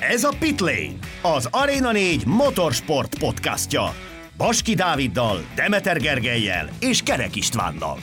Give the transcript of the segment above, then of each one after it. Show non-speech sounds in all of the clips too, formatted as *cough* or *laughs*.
Ez a Pitlane, az Arena 4 motorsport podcastja. Baski Dáviddal, Demeter Gergelyel és Kerek Istvánnal.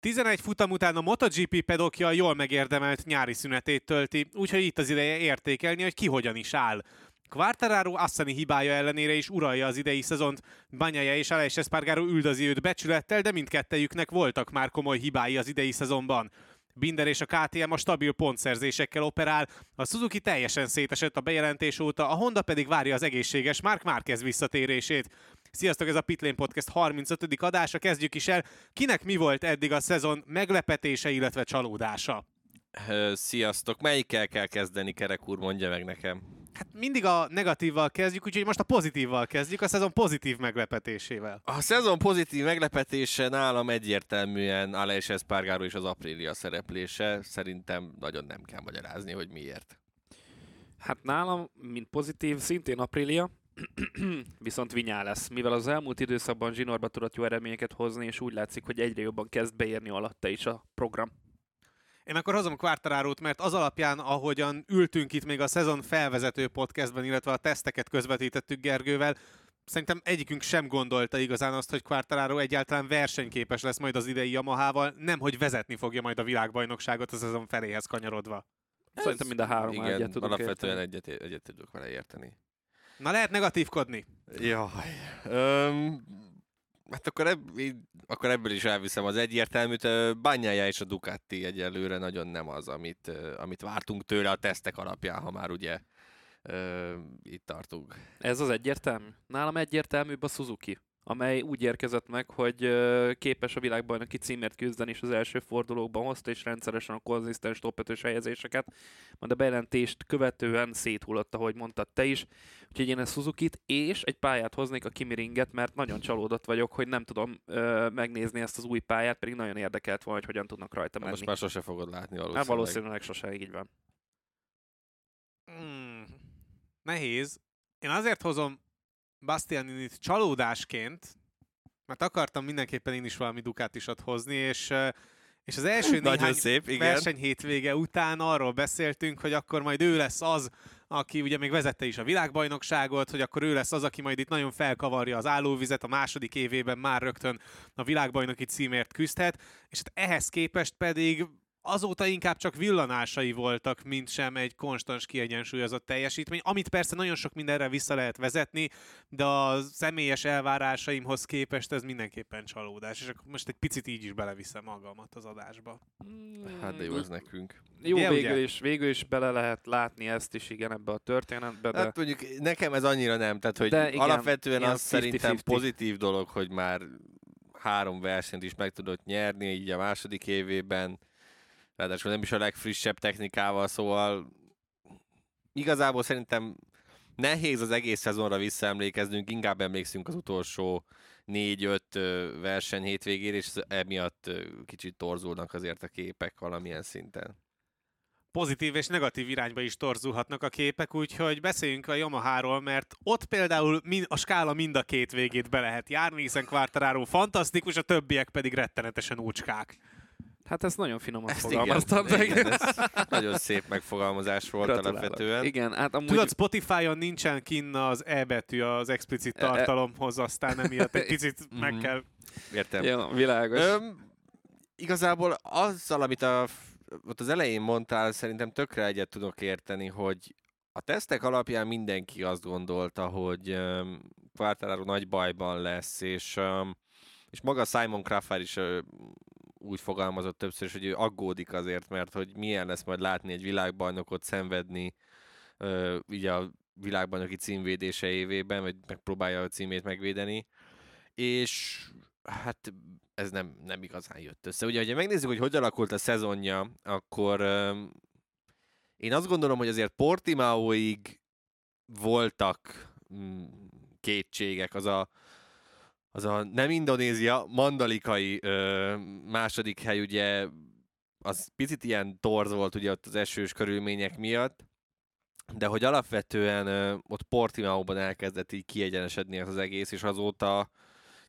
11 futam után a MotoGP pedokja jól megérdemelt nyári szünetét tölti, úgyhogy itt az ideje értékelni, hogy ki hogyan is áll. Quartararo asszani hibája ellenére is uralja az idei szezont. Banyaja és Aleix Espargaro üldözi őt becsülettel, de mindkettejüknek voltak már komoly hibái az idei szezonban. Binder és a KTM a stabil pontszerzésekkel operál, a Suzuki teljesen szétesett a bejelentés óta, a Honda pedig várja az egészséges Mark Márquez visszatérését. Sziasztok, ez a Pitlane Podcast 35. adása, kezdjük is el. Kinek mi volt eddig a szezon meglepetése, illetve csalódása? Sziasztok, melyikkel kell kezdeni, Kerek úr, mondja meg nekem. Hát mindig a negatívval kezdjük, úgyhogy most a pozitívval kezdjük, a szezon pozitív meglepetésével. A szezon pozitív meglepetése nálam egyértelműen Aleix Espargaro és az Aprilia szereplése. Szerintem nagyon nem kell magyarázni, hogy miért. Hát nálam, mint pozitív, szintén Aprilia, *clears throat* viszont Vinyá lesz, mivel az elmúlt időszakban zsinórba tudott jó eredményeket hozni, és úgy látszik, hogy egyre jobban kezd beérni alatta is a program. Én akkor hozom Quartararót, mert az alapján, ahogyan ültünk itt még a szezon felvezető podcastben, illetve a teszteket közvetítettük Gergővel, szerintem egyikünk sem gondolta igazán azt, hogy Quartararo egyáltalán versenyképes lesz majd az idei Yamahával, nem hogy vezetni fogja majd a világbajnokságot a szezon feléhez kanyarodva. Ez Szerintem mind a három Igen, egyet tudok alapvetően érteni. egyet, egyet tudok vele érteni. Na lehet negatívkodni. Jaj. Öm, hát akkor, ebb, akkor ebből is elviszem az egyértelműt. Bányája és a Ducati egyelőre nagyon nem az, amit, amit vártunk tőle a tesztek alapján, ha már ugye itt tartunk. Ez az egyértelmű? Nálam egyértelműbb a Suzuki, amely úgy érkezett meg, hogy képes a világbajnoki címért küzdeni, és az első fordulókban hozta, és rendszeresen a konzisztens top 5 helyezéseket, majd a bejelentést követően széthullott, ahogy mondtad te is. Úgyhogy én a Suzuki-t és egy pályát hoznék a Kimi Ringet, mert nagyon csalódott vagyok, hogy nem tudom ö, megnézni ezt az új pályát, pedig nagyon érdekelt volna, hogy hogyan tudnak rajta menni. Most már sose fogod látni valószínűleg. Hát valószínűleg sose így van. Hmm, nehéz. Én azért hozom Bastianinit csalódásként, mert akartam mindenképpen én is valami Ducatisat hozni, és, és az első néhány szép, igen. verseny hétvége után arról beszéltünk, hogy akkor majd ő lesz az, aki ugye még vezette is a világbajnokságot, hogy akkor ő lesz az, aki majd itt nagyon felkavarja az állóvizet, a második évében már rögtön a világbajnoki címért küzdhet, és hát ehhez képest pedig azóta inkább csak villanásai voltak, mint sem egy konstans kiegyensúlyozott teljesítmény, amit persze nagyon sok mindenre vissza lehet vezetni, de a személyes elvárásaimhoz képest ez mindenképpen csalódás, és akkor most egy picit így is beleviszem magamat az adásba. Hát de jó ez nekünk. Jó, Ugye, végül ugye? is, végül is bele lehet látni ezt is, igen, ebbe a történetbe, de... Hát mondjuk nekem ez annyira nem, tehát hogy De igen, alapvetően az szerintem 50-50. pozitív dolog, hogy már három versenyt is meg tudott nyerni így a második évében, ráadásul nem is a legfrissebb technikával, szóval igazából szerintem nehéz az egész szezonra visszaemlékeznünk, inkább emlékszünk az utolsó négy-öt verseny hétvégére, és emiatt kicsit torzulnak azért a képek valamilyen szinten. pozitív és negatív irányba is torzulhatnak a képek, úgyhogy beszéljünk a Yamaháról, mert ott például a skála mind a két végét be lehet járni, hiszen Quartararo fantasztikus, a többiek pedig rettenetesen úcskák. Hát ezt nagyon finoman Ezt fogalmaztam. igen, de igen, ez *laughs* nagyon szép megfogalmazás volt Gratulálok. alapvetően. Igen, hát amúgy... Tudod, Spotify-on nincsen kinn az E betű az explicit E- e- tartalomhoz, aztán emiatt egy *laughs* picit meg Mhm. kell... Értem. Jó, világos. Öm, igazából azzal, amit a, ott az elején mondtál, szerintem tökre egyet tudok érteni, hogy a tesztek alapján mindenki azt gondolta, hogy um, Quartararo nagy bajban lesz, és, um, és maga Simon Crawford is uh, úgy fogalmazott többször is, hogy ő aggódik azért, mert hogy milyen lesz majd látni egy világbajnokot szenvedni uh, így a világbajnoki címvédése évében, vagy megpróbálja a címét megvédeni, és hát ez nem, nem igazán jött össze. Ugye, ha megnézzük, hogy hogy alakult a szezonja, akkor um, én azt gondolom, hogy azért Portimaóig voltak mm, kétségek. Az a, az a nem Indonézia, mandalikai ö, második hely ugye az picit ilyen torz volt ugye ott az esős körülmények miatt, de hogy alapvetően ö, ott Portimaóban elkezdett így kiegyenesedni az egész, és azóta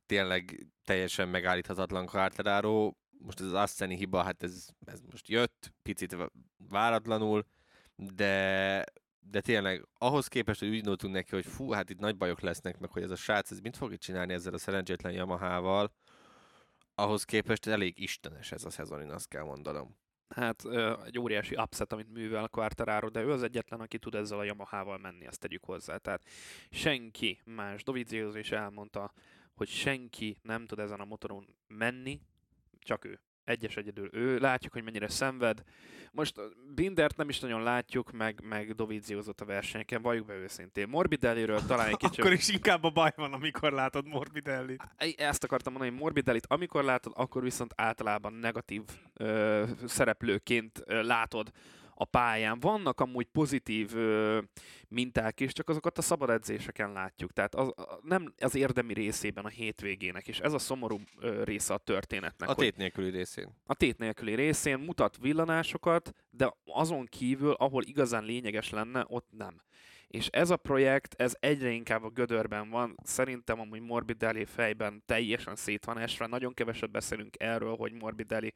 tényleg teljesen megállíthatatlan Quartararo. Most ez az Asseni hiba, hát ez, ez most jött, picit váratlanul, de, de tényleg ahhoz képest, hogy úgy indultunk neki, hogy fú, hát itt nagy bajok lesznek, meg hogy ez a srác, ez mit fog itt csinálni ezzel a szerencsétlen Yamahával, ahhoz képest elég istenes ez a szezon, én azt kell mondanom. Hát egy óriási upset, amit művel Quartararo, de ő az egyetlen, aki tud ezzel a Yamaha-val menni, ezt tegyük hozzá. Tehát senki más, Dovizioso is elmondta, hogy senki nem tud ezen a motoron menni, csak ő. Egyes egyedül ő. Látjuk, hogy mennyire szenved. Most Bindert nem is nagyon látjuk, meg, meg Doviziozott a versenyeken, valljuk be őszintén. Morbidelliről talán egy *laughs* kicsit... Akkor is inkább a baj van, amikor látod Morbidellit. Ezt akartam mondani, hogy Morbidellit amikor látod, akkor viszont általában negatív ö, szereplőként ö, látod a pályán. Vannak amúgy pozitív ö, minták is, csak azokat a szabad edzéseken látjuk. Tehát az, a, nem az érdemi részében a hétvégének, és ez a szomorú ö, része a történetnek. A tét nélküli részén. a tét nélküli részén mutat villanásokat, de azon kívül, ahol igazán lényeges lenne, ott nem. És ez a projekt, ez egyre inkább a gödörben van. Szerintem amúgy Morbidelli fejben teljesen szét van esve. Nagyon keveset beszélünk erről, hogy Morbidelli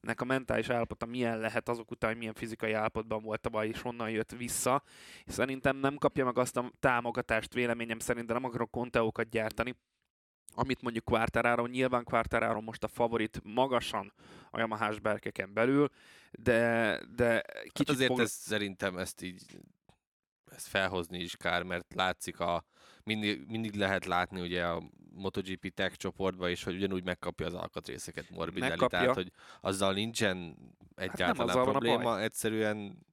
nek a mentális állapota milyen lehet azok után, hogy milyen fizikai állapotban volt tavaly, és honnan jött vissza. Szerintem nem kapja meg azt a támogatást, véleményem szerint, de nem akarok konteókat gyártani, amit mondjuk Quartararo, nyilván Quartararo most a favorit magasan a Yamaha-s berkeken belül, de, de kicsit Hát azért fog... ez, szerintem ezt így ezt felhozni is kár, mert látszik a, mindig, mindig lehet látni ugye a MotoGP Tech csoportban is, hogy ugyanúgy megkapja az alkatrészeket Morbidelli, Megkapja. tehát hogy azzal nincsen egyáltalán azzal van a probléma, egyszerűen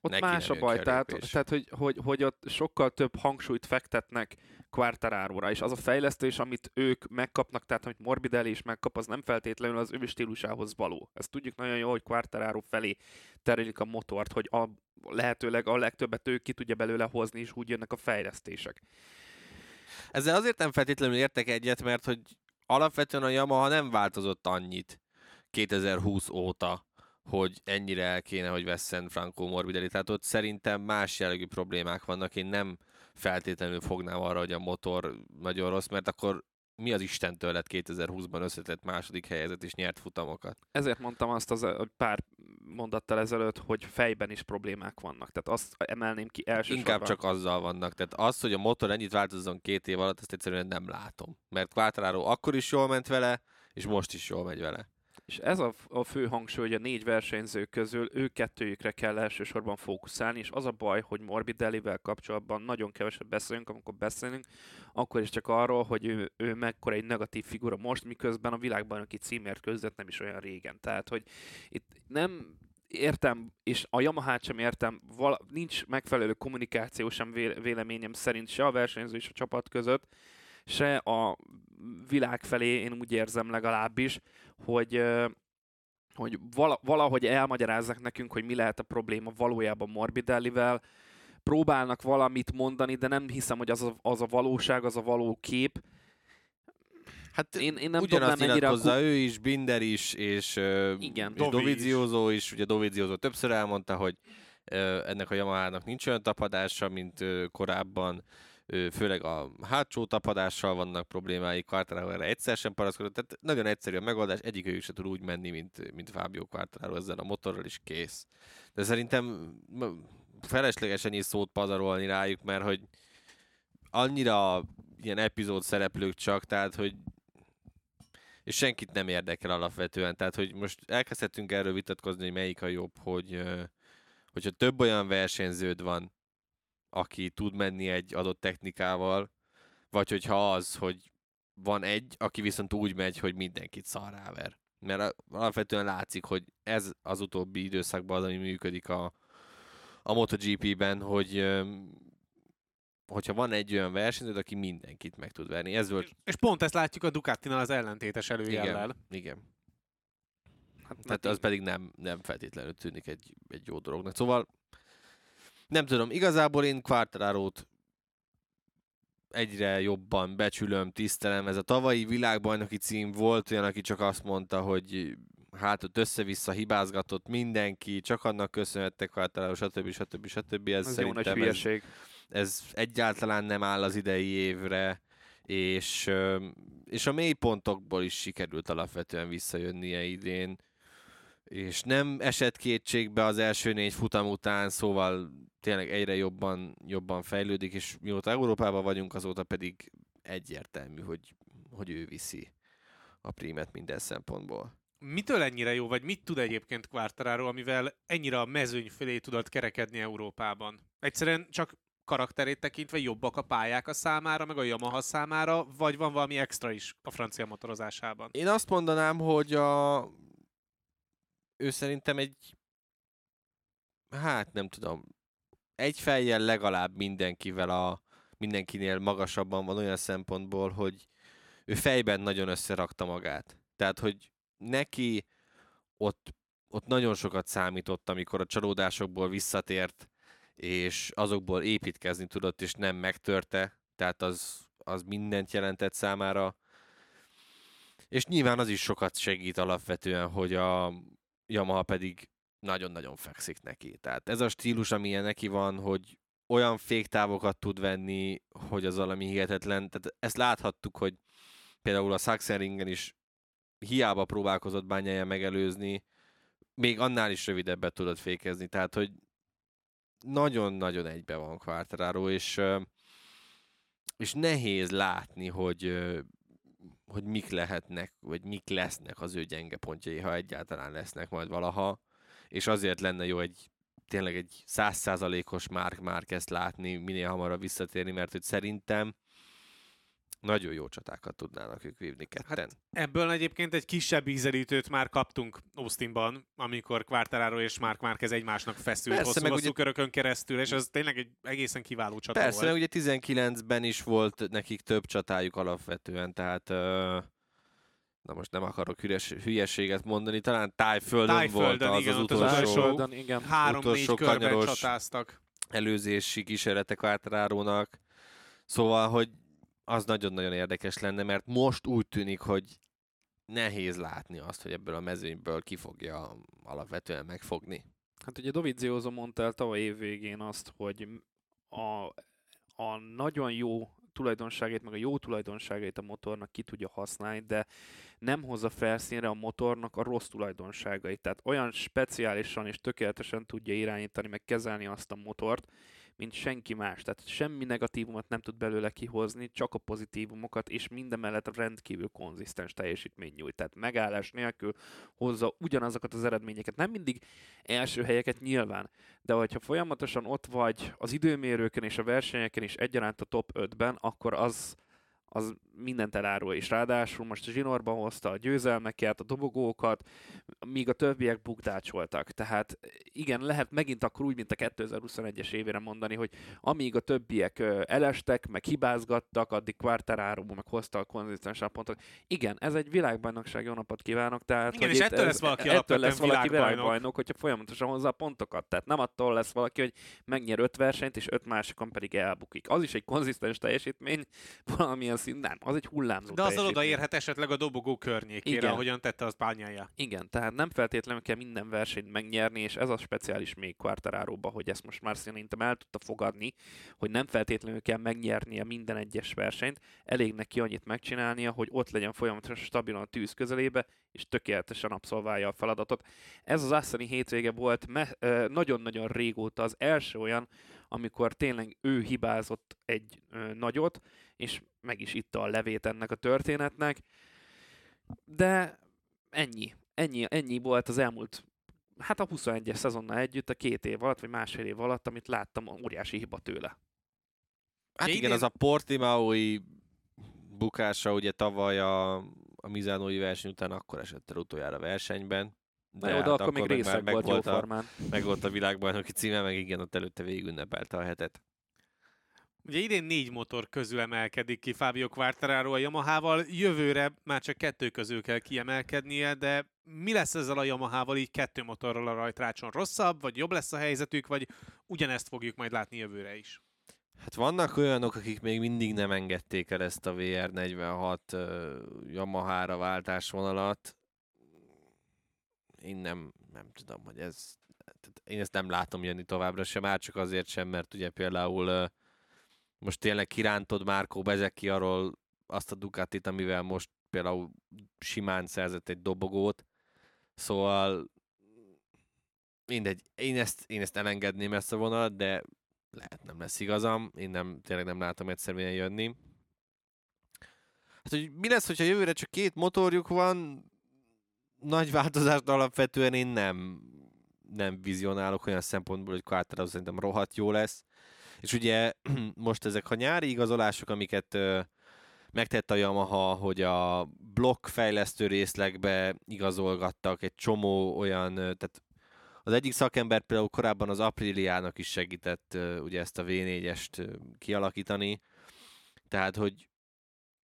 Ott neki más a baj, tehát, tehát hogy, hogy, hogy ott sokkal több hangsúlyt fektetnek Quartararo-ra, és az a fejlesztés, amit ők megkapnak, tehát amit Morbidelli is megkap, az nem feltétlenül az ő stílusához való. Ezt tudjuk nagyon jól, hogy Quartararo felé terelik a motort, hogy a lehetőleg a legtöbbet ő ki tudja belőle hozni, és úgy jönnek a fejlesztések. Ezzel azért nem feltétlenül értek egyet, mert hogy alapvetően a Yamaha nem változott annyit 2020 óta, hogy ennyire el kéne, hogy vesszen Franco Morbidelli. Tehát ott szerintem más jellegű problémák vannak. Én nem feltétlenül fognám arra, hogy a motor nagyon rossz, mert akkor mi az Istentől lett 2020-ban összetett második helyezett és nyert futamokat. Ezért mondtam azt az hogy pár mondattal ezelőtt, hogy fejben is problémák vannak. Tehát azt emelném ki elsősorban. Inkább csak azzal vannak. Tehát az, hogy a motor ennyit változzon két év alatt, azt egyszerűen nem látom. Mert Quartararo akkor is jól ment vele, és most is jól megy vele. És ez a, a fő hangsúly, hogy a négy versenyző közül ők kettőjükre kell elsősorban fókuszálni, és az a baj, hogy Morbidellivel kapcsolatban nagyon keveset beszélünk, amikor beszélünk, akkor is csak arról, hogy ő, ő mekkora egy negatív figura most, miközben a világbajnoki címért között nem is olyan régen. Tehát, hogy itt nem értem, és a yamaha sem értem, vala, nincs megfelelő kommunikáció sem vé- véleményem szerint se a versenyző és a csapat között, se a világ felé, én úgy érzem legalábbis, hogy, hogy vala, valahogy elmagyarázzák nekünk, hogy mi lehet a probléma valójában Morbidellivel, próbálnak valamit mondani, de nem hiszem, hogy az a, az a valóság, az a való kép. Hát Én, én nem tudom, Ugyanazt a nyilatkozza ő is, Binder is, és, Igen. és Dovi is. Dovizioso is. Ugye Dovizioso többször elmondta, hogy ennek a Yamaha-nak nincs olyan tapadása, mint korábban, főleg a hátsó tapadással vannak problémái, Quartararo erre egyszer sem paraszkodott, tehát nagyon egyszerű a megoldás, egyikőjük se tud úgy menni, mint, mint Fábio Quartararo ezzel a motorral is kész. De szerintem feleslegesen is szót pazarolni rájuk, mert hogy annyira ilyen epizód szereplők csak, tehát hogy és senkit nem érdekel alapvetően. Tehát, hogy most elkezdhetünk erről vitatkozni, hogy melyik a jobb, hogy hogyha több olyan versenyződ van, aki tud menni egy adott technikával, vagy hogyha az, hogy van egy, aki viszont úgy megy, hogy mindenkit szarráver. Mert alapvetően látszik, hogy ez az utóbbi időszakban az, ami működik a, a MotoGP-ben, hogy hogyha van egy olyan versenyző, aki mindenkit meg tud verni. Ez volt, És pont ezt látjuk a Ducatinál az ellentétes előjellel. igen, igen. Hát, Tehát az pedig nem, nem feltétlenül tűnik egy, egy jó dolognak. Szóval nem tudom, igazából én Quartararo-t egyre jobban becsülöm, tisztelem. Ez a tavalyi világbajnoki cím volt olyan, aki csak azt mondta, hogy hát ott össze-vissza hibázgatott mindenki, csak annak köszönhettek Quartararo, stb. stb. stb. Ez, ez jó nagy szerintem ez, hülyeség. ez egyáltalán nem áll az idei évre, és, és a mélypontokból is sikerült alapvetően visszajönnie idén, és nem esett kétségbe az első négy futam után, szóval tényleg egyre jobban, jobban fejlődik, és mióta Európában vagyunk, azóta pedig egyértelmű, hogy, hogy ő viszi a prímet minden szempontból. Mitől ennyire jó, vagy mit tud egyébként Quartararo, amivel ennyire a mezőny felé tudott kerekedni Európában? Egyszerűen csak karakterét tekintve jobbak a pályák a számára, meg a Yamaha számára, vagy van valami extra is a francia motorozásában? Én azt mondanám, hogy a... ő szerintem egy hát nem tudom, egy fejjel legalább mindenkivel a mindenkinél magasabban van olyan szempontból, hogy ő fejben nagyon összerakta magát. Tehát, hogy neki ott, ott nagyon sokat számított, amikor a csalódásokból visszatért, és azokból építkezni tudott, és nem megtörte. Tehát az, az mindent jelentett számára. És nyilván az is sokat segít alapvetően, hogy a Yamaha pedig nagyon-nagyon fekszik neki. Tehát ez a stílus, amilyen neki van, hogy olyan féktávokat tud venni, hogy az valami hihetetlen. Tehát ezt láthattuk, hogy például a Sachsenringen is hiába próbálkozott bányája megelőzni, még annál is rövidebbet tudott fékezni. Tehát, hogy nagyon-nagyon egybe van Quartararo, és, és nehéz látni, hogy, hogy mik lehetnek, vagy mik lesznek az ő gyenge pontjai, ha egyáltalán lesznek majd valaha. És azért lenne jó egy tényleg egy százszázalékos Mark ezt látni, minél hamarabb visszatérni, mert hogy szerintem nagyon jó csatákat tudnának ők vívni ketten. Hát ebből egyébként egy kisebb ízelítőt már kaptunk Austinban, amikor Quartararo és Mark Márquez egymásnak feszült Persze, hosszú, hosszú ugye... körökön keresztül, és ez tényleg egy egészen kiváló csata Persze, volt. ugye 19-ben is volt nekik több csatájuk alapvetően, tehát uh, na most nem akarok hülyes, hülyeséget mondani, talán Tájföldön, Tájföldön volt az igen, az utolsó, az igen. három-négy körben csatáztak. előzési kísérletek Quartararónak. Szóval, hogy az nagyon-nagyon érdekes lenne, mert most úgy tűnik, hogy nehéz látni azt, hogy ebből a mezőnyből ki fogja alapvetően megfogni. Hát ugye Dovizioso mondta el tavaly év végén azt, hogy a, a nagyon jó tulajdonságait, meg a jó tulajdonságait a motornak ki tudja használni, de nem hozza felszínre a motornak a rossz tulajdonságait. Tehát olyan speciálisan és tökéletesen tudja irányítani, meg kezelni azt a motort, mint senki más. Tehát semmi negatívumot nem tud belőle kihozni, csak a pozitívumokat, és minden mellett rendkívül konzisztens teljesítmény nyújt. Tehát megállás nélkül hozza ugyanazokat az eredményeket. Nem mindig első helyeket nyilván, de hogyha folyamatosan ott vagy az időmérőken és a versenyeken is egyaránt a top 5-ben, akkor az, az mindent elárul, és ráadásul most a zsinórban hozta a győzelmeket, a dobogókat, míg a többiek bukdácsoltak. Tehát igen, lehet megint akkor úgy, mint a 2021-es évére mondani, hogy amíg a többiek elestek, meg hibázgattak, addig Quartararo meg hozta a konzisztensen pontot. Igen, ez egy világbajnokság, jó napot kívánok. Tehát, igen, és ettől ez, lesz valaki ettől lesz valaki világbajnok. világbajnok, hogyha folyamatosan hozza a pontokat. Tehát nem attól lesz valaki, hogy megnyer öt versenyt, és öt másikon pedig elbukik. Az is egy konzisztens teljesítmény valamilyen szinten az egy hullámzó De azzal odaérhet esetleg a dobogó környékére, Igen. ahogyan tette az bányája. Igen, tehát nem feltétlenül kell minden versenyt megnyerni, és ez a speciális még quartararo hogy ezt most már szerintem el tudta fogadni, hogy nem feltétlenül kell megnyernie minden egyes versenyt, elég neki annyit megcsinálnia, hogy ott legyen folyamatosan stabilan a tűz közelébe, és tökéletesen abszolválja a feladatot. Ez az Assani hétvége volt me- nagyon-nagyon régóta az első olyan, amikor tényleg ő hibázott egy nagyot, és meg is itta a levét ennek a történetnek. De ennyi. Ennyi, ennyi volt az elmúlt hát a 21-es szezonnal együtt, a két év alatt, vagy másfél év alatt, amit láttam, óriási hiba tőle. Hát igen, idén... az a Portimaoi bukása ugye tavaly a, a Mizánói verseny után akkor esett el utoljára versenyben. De hát oda akkor, akkor még részeg meg volt, volt a, formán. Meg volt a világbajnoki címe, meg igen, ott előtte végig ünnepelte a hetet. Ugye idén négy motor közül emelkedik ki Fábio Quartararo a Yamahával, jövőre már csak kettő közül kell kiemelkednie, de mi lesz ezzel a Yamahával így kettő motorral a rajtrácson? Rosszabb, vagy jobb lesz a helyzetük, vagy ugyanezt fogjuk majd látni jövőre is? Hát vannak olyanok, akik még mindig nem engedték el ezt a VR46 uh, Yamaha-ra váltásvonalat. Én nem, nem tudom, hogy ez... Én ezt nem látom jönni továbbra sem, már csak azért sem, mert ugye például uh, most tényleg kirántod Márkó Bezeki arról azt a Ducatit, amivel most például simán szerzett egy dobogót, szóval mindegy, én ezt, én ezt elengedném ezt a vonalat, de lehet nem lesz igazam, én nem, tényleg nem látom egyszerűen jönni. Hát, hogy mi lesz, hogyha jövőre csak két motorjuk van, nagy változást alapvetően én nem, nem vizionálok olyan szempontból, hogy Quartararo szerintem rohadt jó lesz. És ugye *clears throat* most ezek a nyári igazolások, amiket megtett a Yamaha, hogy a blokk fejlesztő részlegbe igazolgattak egy csomó olyan, tehát az egyik szakember például korábban az Apriliának is segített ugye ezt a V4-est ö, kialakítani, tehát hogy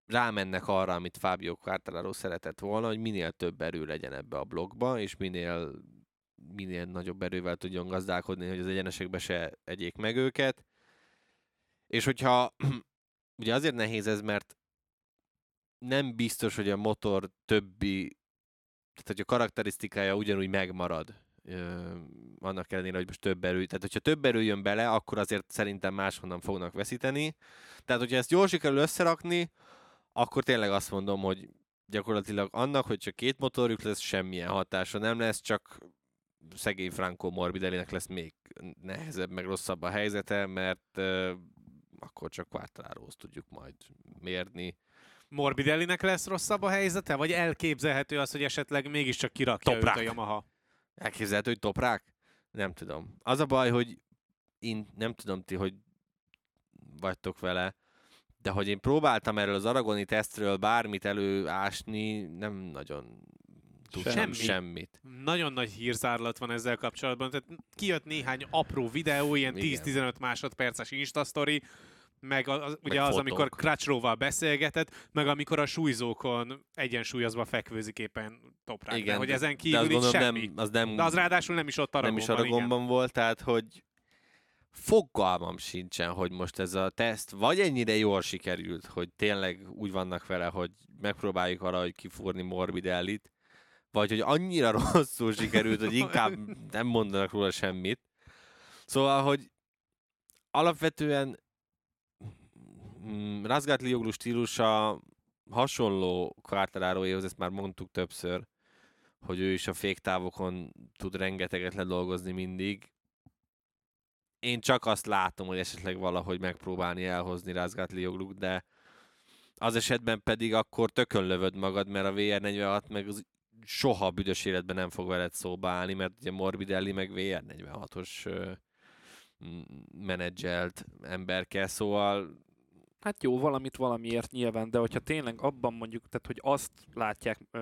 rámennek arra, amit Fábio Quartararo szeretett volna, hogy minél több erő legyen ebbe a blokkba, és minél, minél nagyobb erővel tudjon gazdálkodni, hogy az egyenesekbe se egyék meg őket. És hogyha, *clears throat* ugye azért nehéz ez, mert nem biztos, hogy a motor többi, tehát hogy a karakterisztikája ugyanúgy megmarad, annak ellenére, hogy most több erő, tehát hogyha több erő jön bele, akkor azért szerintem máshonnan fognak veszíteni. Tehát, hogyha ezt jól sikerül összerakni, akkor tényleg azt mondom, hogy gyakorlatilag annak, hogy csak két motorjuk lesz, semmilyen hatása nem lesz, csak szegény Franco Morbidellinek lesz még nehezebb, meg rosszabb a helyzete, mert akkor csak Quartararohoz tudjuk majd mérni. Morbidellinek lesz rosszabb a helyzete, vagy elképzelhető az, hogy esetleg mégiscsak kirakja Toprák. őt a Yamaha? Elképzelhető, hogy toprák? Nem tudom. Az a baj, hogy én nem tudom ti, hogy vagytok vele, de hogy én próbáltam erről az aragoni tesztről bármit előásni, nem nagyon tudtam Semmi. semmit. Nagyon nagy hírzárlat van ezzel kapcsolatban, tehát kijött néhány apró videó, ilyen Igen. 10-15 másodperces instastory, meg az, az, ugye Meg az, fotók. amikor Crutchlow-val beszélgetett, meg amikor a súlyzókon egyensúlyozva fekvőzik éppen toprák. Igen, hogy ezen kívül gondolom semmi. nem, az nem, De az ráadásul nem is ott nem Aragonban, is Aragonban volt, tehát hogy fogalmam sincsen, hogy most ez a teszt vagy ennyire jól sikerült, hogy tényleg úgy vannak vele, hogy megpróbáljuk valahogy kifúrni Morbidellit, vagy hogy annyira *laughs* rosszul sikerült, hogy inkább *laughs* nem mondanak róla semmit. Szóval, hogy alapvetően mm, Razgatlioglu stílusa hasonló Quartararoéhoz, ezt már mondtuk többször, hogy ő is a féktávokon tud rengeteget ledolgozni mindig. Én csak azt látom, hogy esetleg valahogy megpróbálni elhozni Razgatlioglu, de az esetben pedig akkor tökön lövöd magad, mert a VR46 meg az soha büdös életben nem fog veled szóba állni, mert ugye Morbidelli meg VR46-os ö, m- menedzselt emberke, szóval Hát jó, valamit valamiért nyilván, de hogyha tényleg abban mondjuk, tehát hogy azt látják uh,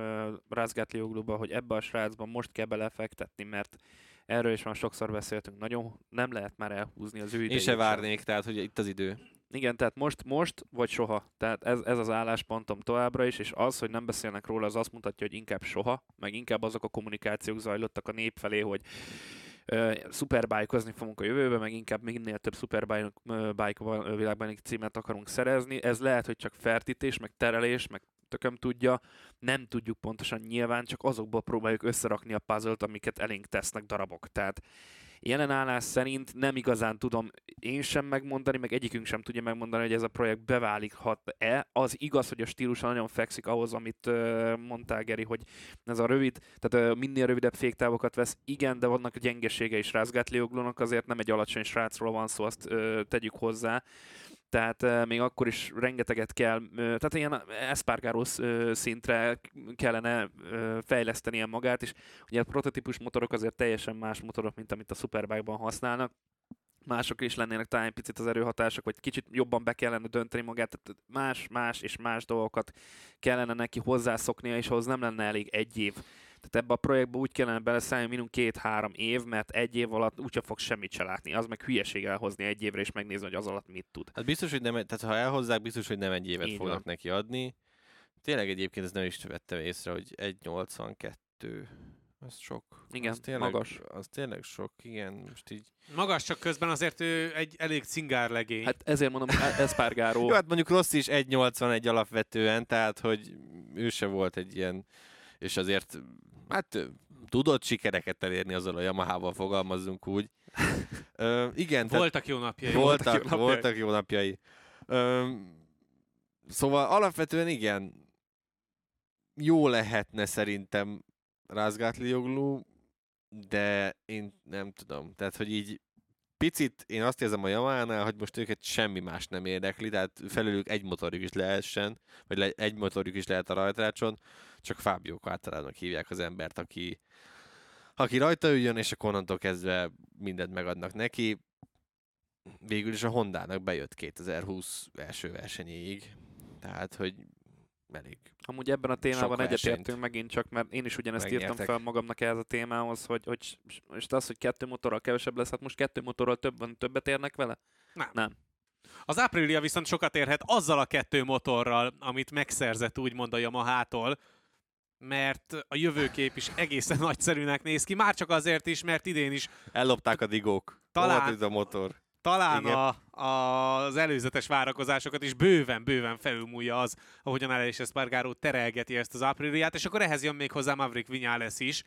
Razgatliogluba, hogy ebbe a srácban most kell belefektetni, mert erről is már sokszor beszéltünk, nagyon nem lehet már elhúzni az ő én idejét se sem. várnék, tehát hogy itt az idő. Igen, tehát most, most vagy soha. Tehát ez, ez az álláspontom továbbra is, és az, hogy nem beszélnek róla, az azt mutatja, hogy inkább soha, meg inkább azok a kommunikációk zajlottak a nép felé, hogy szuperbájkozni fogunk a jövőben, meg inkább minél több szuperbike világbajnoki címet akarunk szerezni. Ez lehet, hogy csak fertítés, meg terelés, meg tököm tudja, nem tudjuk pontosan nyilván, csak azokból próbáljuk összerakni a puzzle-t, amiket elénk tesznek darabok. Tehát jelen állás szerint nem igazán tudom én sem megmondani, meg egyikünk sem tudja megmondani, hogy ez a projekt beválikhat-e. Az igaz, hogy a stílusa nagyon fekszik ahhoz, amit uh, mondtál, Geri, hogy ez a rövid, tehát uh, minél rövidebb féktávokat vesz. Igen, de vannak gyengesége is Rázgátlioglunak, azért nem egy alacsony srácról van szó, azt tegyük hozzá. Tehát még akkor is rengeteget kell, tehát ilyen Espargaro szintre kellene fejlesztenie magát, és ugye a prototípus motorok azért teljesen más motorok, mint amit a Superbike-ban használnak mások is lennének talán picit az erőhatások, vagy kicsit jobban be kellene dönteni magát, tehát más, más és más dolgokat kellene neki hozzászoknia, és ahhoz nem lenne elég egy év. Tehát ebbe a projektbe úgy kellene beleszállni minimum két-három év, mert egy év alatt úgyse fog semmit se látni. Az meg hülyeség elhozni egy évre, és megnézni, hogy az alatt mit tud. Hát biztos, hogy nem, tehát ha elhozzák, biztos, hogy nem egy évet Így fognak van. neki adni. Tényleg egyébként ez nem is vettem észre, hogy 1,82. Az sok. Igen, az tényleg, magas. Az tényleg sok, igen. Most így... Magas, csak közben azért ő egy elég cingár legény. Hát ezért mondom, Espargaro. *laughs* Jó, hát mondjuk Rossi is 1,81 alapvetően, tehát hogy ő se volt egy ilyen, és azért, hát tudott sikereket elérni azzal a Yamaha-val, fogalmazzunk úgy. Ö, igen, tehát voltak jó napjai. voltak, voltak jó napjai. voltak jó napjai. Ö, szóval alapvetően igen, jó lehetne szerintem Rázgátlioglu, de én nem tudom. Tehát, hogy így picit én azt érzem a Yamaha-nál, hogy most őket semmi más nem érdekli, tehát felülük egy motorjuk is lehessen, vagy le, egy motorjuk is lehet a rajtrácson, csak Fábio Quartararo-nak hívják az embert, aki, aki rajta üljön, és akkor onnantól kezdve mindent megadnak neki. Végül is a Hondának bejött 2020 első versenyéig, tehát, hogy elég Amúgy ebben a témában egyetértünk megint csak, mert én is ugyanezt írtam Megnyertek. fel magamnak ehhez a témához, hogy, hogy most az, hogy kettő motorral kevesebb lesz, hát most kettő motorral több van, többet érnek vele? Nem. Nem. Az Aprilia viszont sokat érhet azzal a kettő motorral, amit megszerzett úgymond a Yamaha-tól, mert a jövőkép is egészen *laughs* nagyszerűnek néz ki, már csak azért is, mert idén is Ellopták a digók. Talán- Hol a motor. Talán Igen. a, az előzetes várakozásokat is bőven, bőven felülmúlja az, ahogyan Aleix Espargaró terelgeti ezt az Apriliát, és akkor ehhez jön még hozzá Maverick Viñales is.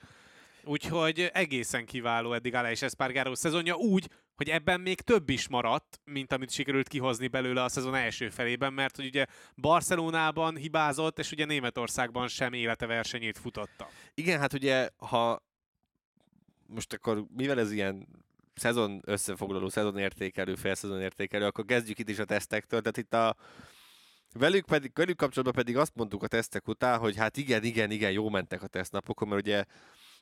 Úgyhogy egészen kiváló eddig Aleix Espargaró szezonja úgy, hogy ebben még több is maradt, mint amit sikerült kihozni belőle a szezon első felében, mert hogy ugye Barcelonában hibázott, és ugye Németországban sem élete versenyét futotta. Igen, hát ugye, ha most akkor, mivel ez ilyen szezon összefoglaló, szezon értékelő, félszezon értékelő, akkor kezdjük itt is a tesztektől. Tehát itt a velük, pedig, velük kapcsolatban pedig azt mondtuk a tesztek után, hogy hát igen, igen, igen, jó mentek a tesztnapokon, mert ugye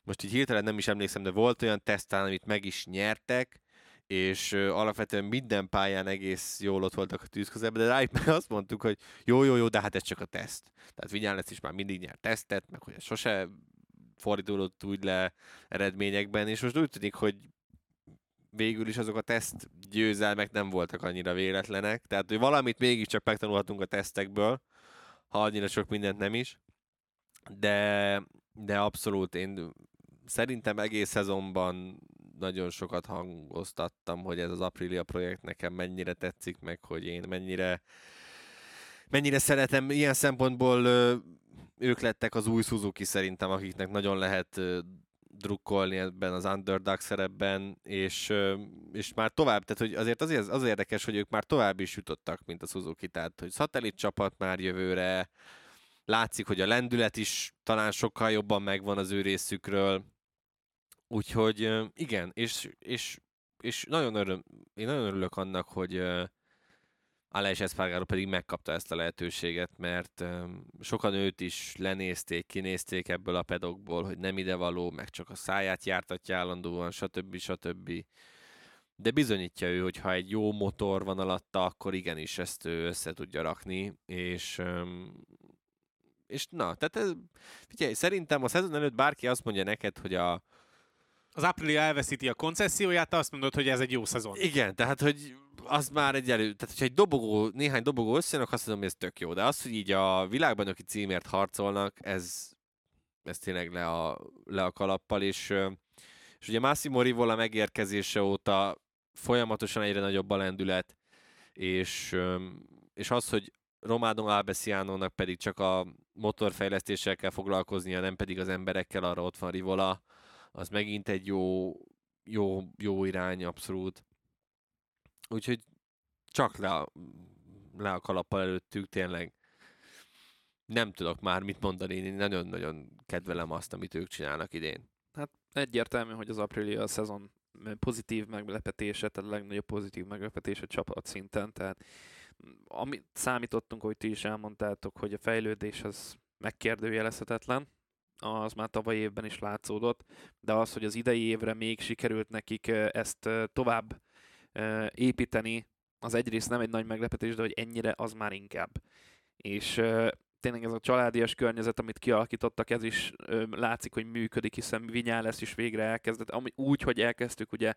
most így hirtelen nem is emlékszem, de volt olyan tesztán, amit meg is nyertek, és alapvetően minden pályán egész jól ott voltak a tűz közelben, de rájuk meg azt mondtuk, hogy jó, jó, jó, de hát ez csak a teszt. Tehát Vinyánlesz is már mindig nyert tesztet, meg hogy sose fordulott úgy le eredményekben, és most úgy tűnik, hogy végül is azok a teszt győzelmek nem voltak annyira véletlenek, tehát hogy valamit mégiscsak megtanulhatunk a tesztekből, ha annyira sok mindent nem is, de, de abszolút én szerintem egész szezonban nagyon sokat hangoztattam, hogy ez az Aprilia projekt nekem mennyire tetszik, meg hogy én mennyire mennyire szeretem. Ilyen szempontból ők lettek az új Suzuki szerintem, akiknek nagyon lehet drukkolni ebben az underdog szerepben, és, és már tovább, tehát hogy azért azért az érdekes, hogy ők már tovább is jutottak, mint a Suzuki, tehát hogy szatellit csapat már jövőre, látszik, hogy a lendület is talán sokkal jobban megvan az ő részükről, úgyhogy igen, és, és, és nagyon öröm, én nagyon örülök annak, hogy ö, Aleix Espargaro pedig megkapta ezt a lehetőséget, mert sokan őt is lenézték, kinézték ebből a pedokból, hogy nem idevaló, meg csak a száját jártatja állandóan, stb. stb. De bizonyítja ő, hogy ha egy jó motor van alatta, akkor igenis ezt ő össze tudja rakni, és és na, tehát ez, figyelj, szerintem a szezon előtt bárki azt mondja neked, hogy a, Az Aprilia elveszíti a koncesszióját, azt mondod, hogy ez egy jó szezon. Igen, tehát, hogy az már egy elő, tehát hogyha egy dobogó, néhány dobogó összejönnek, azt mondom, hogy ez tök jó, de az, hogy így a világbajnoki címért harcolnak, ez, ez tényleg le a, le a kalappal, és, és ugye Massimo Rivola megérkezése óta folyamatosan egyre nagyobb a lendület, és, és az, hogy Romano Albesiánónak pedig csak a motorfejlesztéssel kell foglalkoznia, nem pedig az emberekkel, arra ott van Rivola, az megint egy jó, jó, jó irány, abszolút. Úgyhogy csak le a, le a kalappal előttük, tényleg nem tudok már mit mondani, én nagyon-nagyon kedvelem azt, amit ők csinálnak idén. Hát egyértelmű, hogy az Aprilia a szezon pozitív meglepetése, tehát a legnagyobb pozitív meglepetése csapat szinten, tehát amit számítottunk, hogy ti is elmondtátok, hogy a fejlődés az megkérdőjelezhetetlen, az már tavaly évben is látszódott, de az, hogy az idei évre még sikerült nekik ezt tovább építeni, az egyrészt nem egy nagy meglepetés, de hogy ennyire, az már inkább. És tényleg ez a családias környezet, amit kialakítottak, ez is ö, látszik, hogy működik, hiszen Vinyá lesz is végre elkezdett. Ami, úgy, hogy elkezdtük, ugye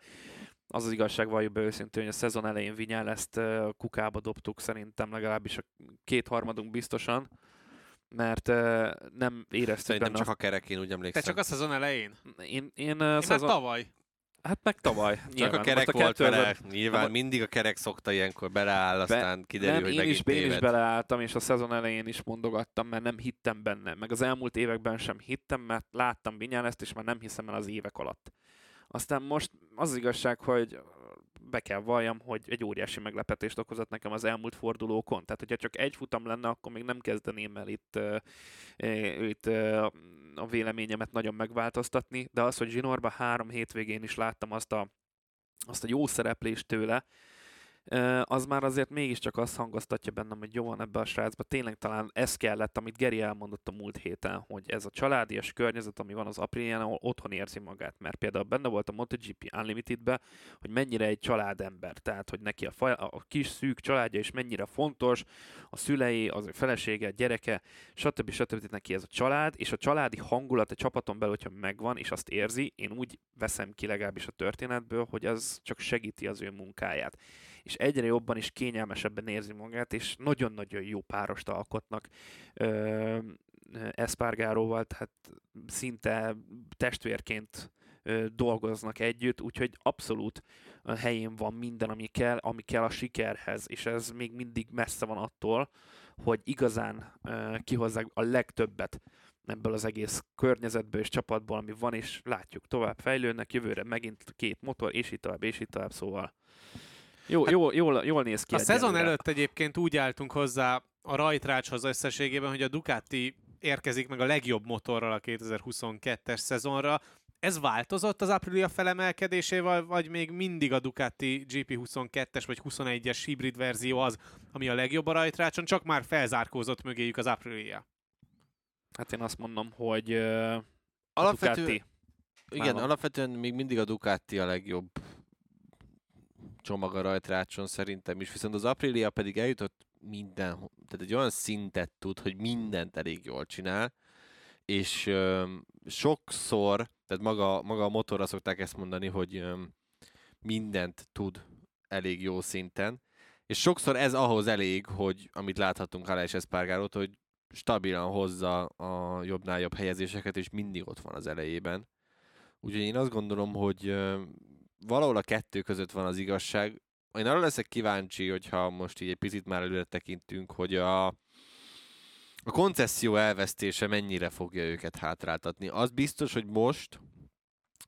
az az igazság, valljuk be őszintén, hogy a szezon elején Vinyá ezt ö, kukába dobtuk, szerintem legalábbis a kétharmadunk biztosan, mert ö, nem éreztük Szerintem benne csak a kerekén úgy Te emlékszem. csak a szezon elején. Én, én, Én ö, már szezon... tavaly. Hát meg tavaly. Csak nyilván. a kerek Most volt vele, nyilván Nem, mindig a kerek szokta ilyenkor beleáll, aztán kiderül, nem, hogy én megint is, én is téved. beleálltam, és a szezon elején is mondogattam, mert nem hittem benne. Meg az elmúlt években sem hittem, mert láttam Vinyán ezt, és már nem hiszem el az évek alatt. Aztán most az, az igazság, hogy be kell valljam, hogy egy óriási meglepetést okozott nekem az elmúlt fordulókon. Tehát, hogyha csak egy futam lenne, akkor még nem kezdeném el itt, itt a véleményemet nagyon megváltoztatni, de az, hogy Zsinorba három hétvégén is láttam azt a, azt a jó szereplést tőle, az már azért mégiscsak azt hangoztatja bennem, hogy jó van ebbe a srácba. Tényleg talán ez kellett, amit Geri elmondott a múlt héten, hogy ez a családias környezet, ami van az Aprilián, ahol otthon érzi magát. Mert például benne volt a MotoGP Unlimited-be, hogy mennyire egy családember, tehát hogy neki a, faj, a kis szűk családja is mennyire fontos, a szülei, az a felesége, a gyereke, stb. stb. neki ez a család, és a családi hangulat a csapaton belül, hogyha megvan, és azt érzi, én úgy veszem ki legalábbis a történetből, hogy az csak segíti az ő munkáját és egyre jobban és kényelmesebben érzi magát, és nagyon-nagyon jó párost alkotnak ö, Eszpárgáróval, tehát szinte testvérként ö, dolgoznak együtt, úgyhogy abszolút a helyén van minden, ami kell, ami kell a sikerhez, és ez még mindig messze van attól, hogy igazán ö, kihozzák a legtöbbet ebből az egész környezetből és csapatból, ami van, és látjuk, tovább fejlődnek, jövőre megint két motor, és így tovább, és így tovább, szóval jó, hát, jól, jól, jól néz ki. A szezon előtt egyébként úgy álltunk hozzá a rajtrácshoz összességében, hogy a Ducati érkezik meg a legjobb motorral a 2022-es szezonra. Ez változott az Aprilia felemelkedésével, vagy még mindig a Ducati GP22-es vagy 21-es hibrid verzió az, ami a legjobb a rajtrácson, csak már felzárkózott mögéjük az Aprilia? Hát én azt mondom, hogy uh, Alapvető... Ducati. Igen, alapvetően még mindig a Ducati a legjobb csomag a rajtrácson szerintem is, viszont az Aprilia pedig eljutott minden, tehát egy olyan szintet tud, hogy mindent elég jól csinál, és ö, sokszor, tehát maga, maga a motorra szokták ezt mondani, hogy ö, mindent tud elég jó szinten, és sokszor ez ahhoz elég, hogy amit láthatunk Alex Espargarót, hogy stabilan hozza a jobbnál jobb helyezéseket, és mindig ott van az elejében. Úgyhogy én azt gondolom, hogy valahol a kettő között van az igazság. Én arra leszek kíváncsi, hogyha most így egy picit már előre tekintünk, hogy a, a koncesszió elvesztése mennyire fogja őket hátráltatni. Az biztos, hogy most,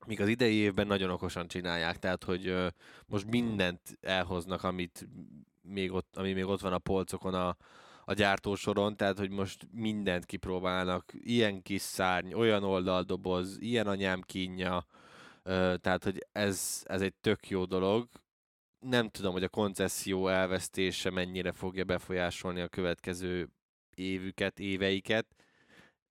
míg az idei évben nagyon okosan csinálják, tehát hogy ö, most mindent elhoznak, amit még ott, ami még ott van a polcokon a, a gyártósoron, tehát hogy most mindent kipróbálnak, ilyen kis szárny, olyan oldaldoboz, ilyen anyám kínja, tehát, hogy ez, ez egy tök jó dolog. Nem tudom, hogy a koncesszió elvesztése mennyire fogja befolyásolni a következő évüket, éveiket.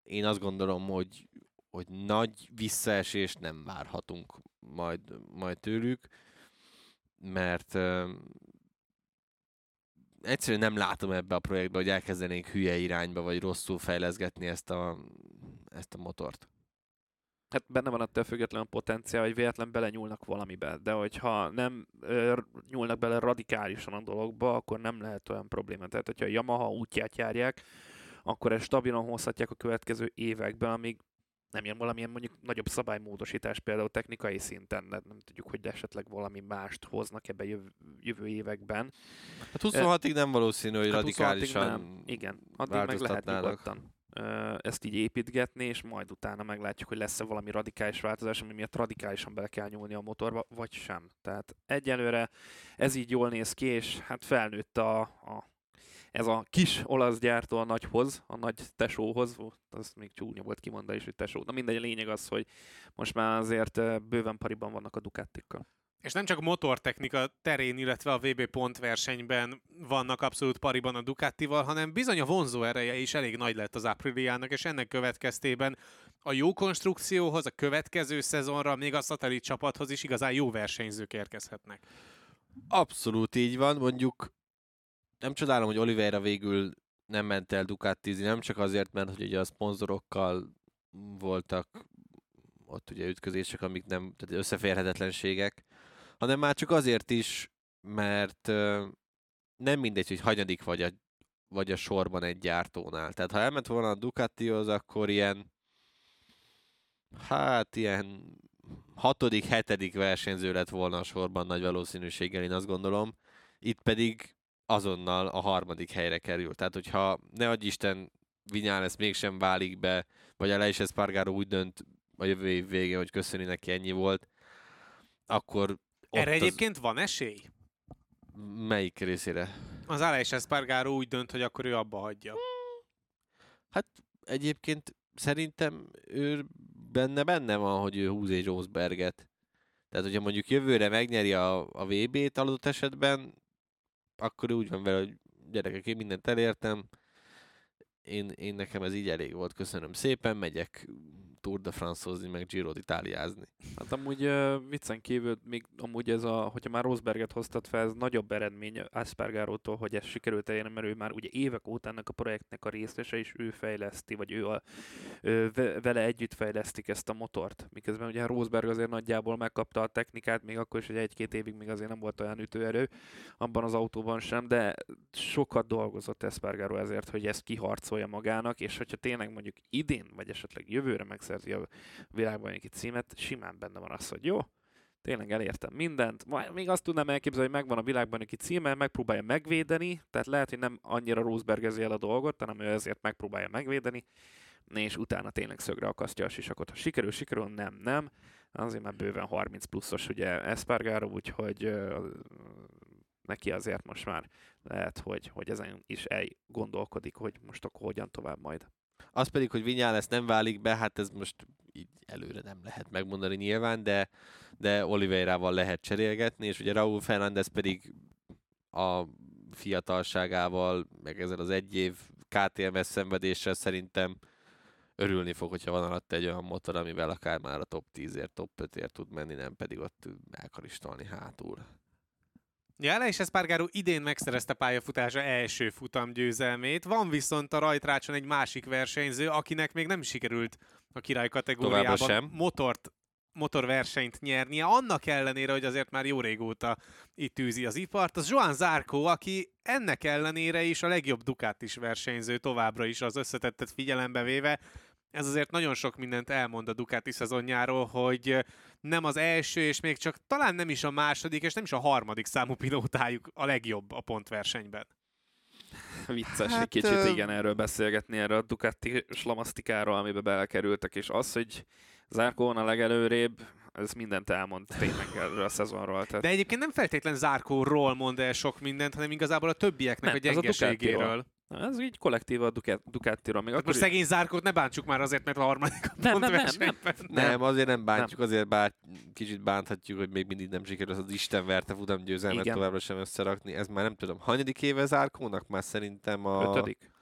Én azt gondolom, hogy, hogy nagy visszaesést nem várhatunk majd, majd tőlük, mert uh, egyszerűen nem látom ebbe a projektbe, hogy elkezdenénk hülye irányba, vagy rosszul fejleszgetni ezt a, ezt a motort hát benne van attól függetlenül a potenciál, hogy véletlen belenyúlnak valamibe, de hogyha nem ö, nyúlnak bele radikálisan a dologba, akkor nem lehet olyan probléma. Tehát, hogyha a Yamaha útját járják, akkor ezt stabilan hozhatják a következő években, amíg nem jön valamilyen mondjuk nagyobb szabálymódosítás például technikai szinten, de nem tudjuk, hogy esetleg valami mást hoznak ebbe jövő, jövő években. Hát 26-ig nem valószínű, hogy hát radikálisan nem. Igen, addig meg lehet nyugodtan ezt így építgetni, és majd utána meglátjuk, hogy lesz-e valami radikális változás, ami miatt radikálisan bele kell nyúlni a motorba, vagy sem. Tehát egyelőre ez így jól néz ki, és hát felnőtt a, a ez a kis olasz gyártó a nagyhoz, a nagy tesóhoz, az még csúnya volt kimondani is, hogy tesó. Na mindegy, a lényeg az, hogy most már azért bőven pariban vannak a Ducatikkal. És nem csak motortechnika terén, illetve a VB pont versenyben vannak abszolút pariban a Ducatival, hanem bizony a vonzó ereje is elég nagy lett az Apriliának, és ennek következtében a jó konstrukcióhoz, a következő szezonra, még a szatellit csapathoz is igazán jó versenyzők érkezhetnek. Abszolút így van, mondjuk nem csodálom, hogy Oliveira végül nem ment el Ducatizni, nem csak azért, mert hogy ugye a szponzorokkal voltak ott ugye ütközések, amik nem, tehát összeférhetetlenségek, hanem már csak azért is, mert nem mindegy, hogy hanyadik vagy a, vagy a sorban egy gyártónál. Tehát ha elment volna a Ducatihoz, akkor ilyen hát ilyen hatodik, hetedik versenyző lett volna a sorban nagy valószínűséggel, én azt gondolom. Itt pedig azonnal a harmadik helyre kerül. Tehát, hogyha ne adj Isten, ez mégsem válik be, vagy a Leises Espargaro úgy dönt a jövő év végén, hogy köszöni neki ennyi volt, akkor Erre az- egyébként van esély? Melyik részére? Az Alex Espargaro úgy dönt, hogy akkor ő abba hagyja. Hát egyébként szerintem ő benne benne van, hogy ő húz egy Rosberget. Tehát, hogyha mondjuk jövőre megnyeri a, a VB-t adott esetben, akkor úgy van vele, hogy gyerekek, én mindent elértem, én, én nekem ez így elég volt, köszönöm szépen, megyek Tour de France-ozni, meg Giro-t itáliázni. Hát amúgy uh, viccen kívül, még amúgy ez a, hogyha már Rosberget hoztad fel, ez nagyobb eredmény Aspergarótól, hogy ez sikerült elérni, mert ő már ugye évek óta ennek a projektnek a részese, és ő fejleszti, vagy ő, a, ő ve- vele együtt fejlesztik ezt a motort. Miközben ugye Rosberg azért nagyjából megkapta a technikát, még akkor is, hogy egy-két évig még azért nem volt olyan ütőerő abban az autóban sem, de sokat dolgozott Espargaro ezért, hogy ezt kiharcolja magának, és hogyha tényleg mondjuk idén, vagy esetleg jövőre megszerzi a világbajnoki címet, simán benne van az, hogy jó, tényleg elértem mindent. Majd még azt tudnám elképzelni, hogy megvan a világbajnoki címe, megpróbálja megvédeni, tehát lehet, hogy nem annyira Rosbergezi el a dolgot, hanem ő ezért megpróbálja megvédeni, és utána tényleg szögre akasztja a sisakot. Ha sikerül, sikerül, nem, nem. Azért már bőven 30 pluszos ugye Espargaro, úgyhogy neki azért most már lehet, hogy, hogy ezen is elgondolkodik, hogy most akkor hogyan tovább majd. Az pedig, hogy Vinyales nem válik be, hát ez most így előre nem lehet megmondani nyilván, de, de Oliveirával lehet cserélgetni, és ugye Raúl Fernández pedig a fiatalságával, meg ezzel az egy év KTMS szenvedéssel szerintem örülni fog, hogyha van alatt egy olyan motor, amivel akár már a top 10-ért, top 5-ért tud menni, nem pedig ott elkaristolni hátul. Ja, Alex Espargaro idén megszerezte pályafutása első futamgyőzelmét, van viszont a rajtrácson egy másik versenyző, akinek még nem sikerült a király kategóriában sem. motort motorversenyt nyernie, annak ellenére, hogy azért már jó régóta itt űzi az ipart. Az Joan Zarco, aki ennek ellenére is a legjobb Ducatis versenyző továbbra is az összetettet figyelembe véve. Ez azért nagyon sok mindent elmond a Ducati szezonjáról, hogy nem az első, és még csak talán nem is a második, és nem is a harmadik számú pilótájuk a legjobb a pontversenyben. Vicces Hát, egy kicsit, ö- igen, erről beszélgetni, erről a Ducati slamasztikáról, amiben belekerültek, és az, hogy Zárkó van a legelőrébb, ez mindent elmond tényleg erről a szezonról. Tehát De egyébként nem feltétlen Zárkóról mond el sok mindent, hanem igazából a többieknek Nem, a ez a gyengeségéről. Ducatiról. ez így kollektíva a Ducat- Ducatiról. Még Hát akkor most szegény Zárkót ne bántsuk már azért, mert a harmadik a Nem, nem, nem, pontversenyben. Nem, nem azért nem bántjuk, nem. azért bár kicsit bánthatjuk, hogy még mindig nem sikerül az Isten verte futamgyőzelmet Igen. továbbra sem összerakni. Ez már nem tudom, hanyadik éve Zárkónak? Már szerintem a... ötödik.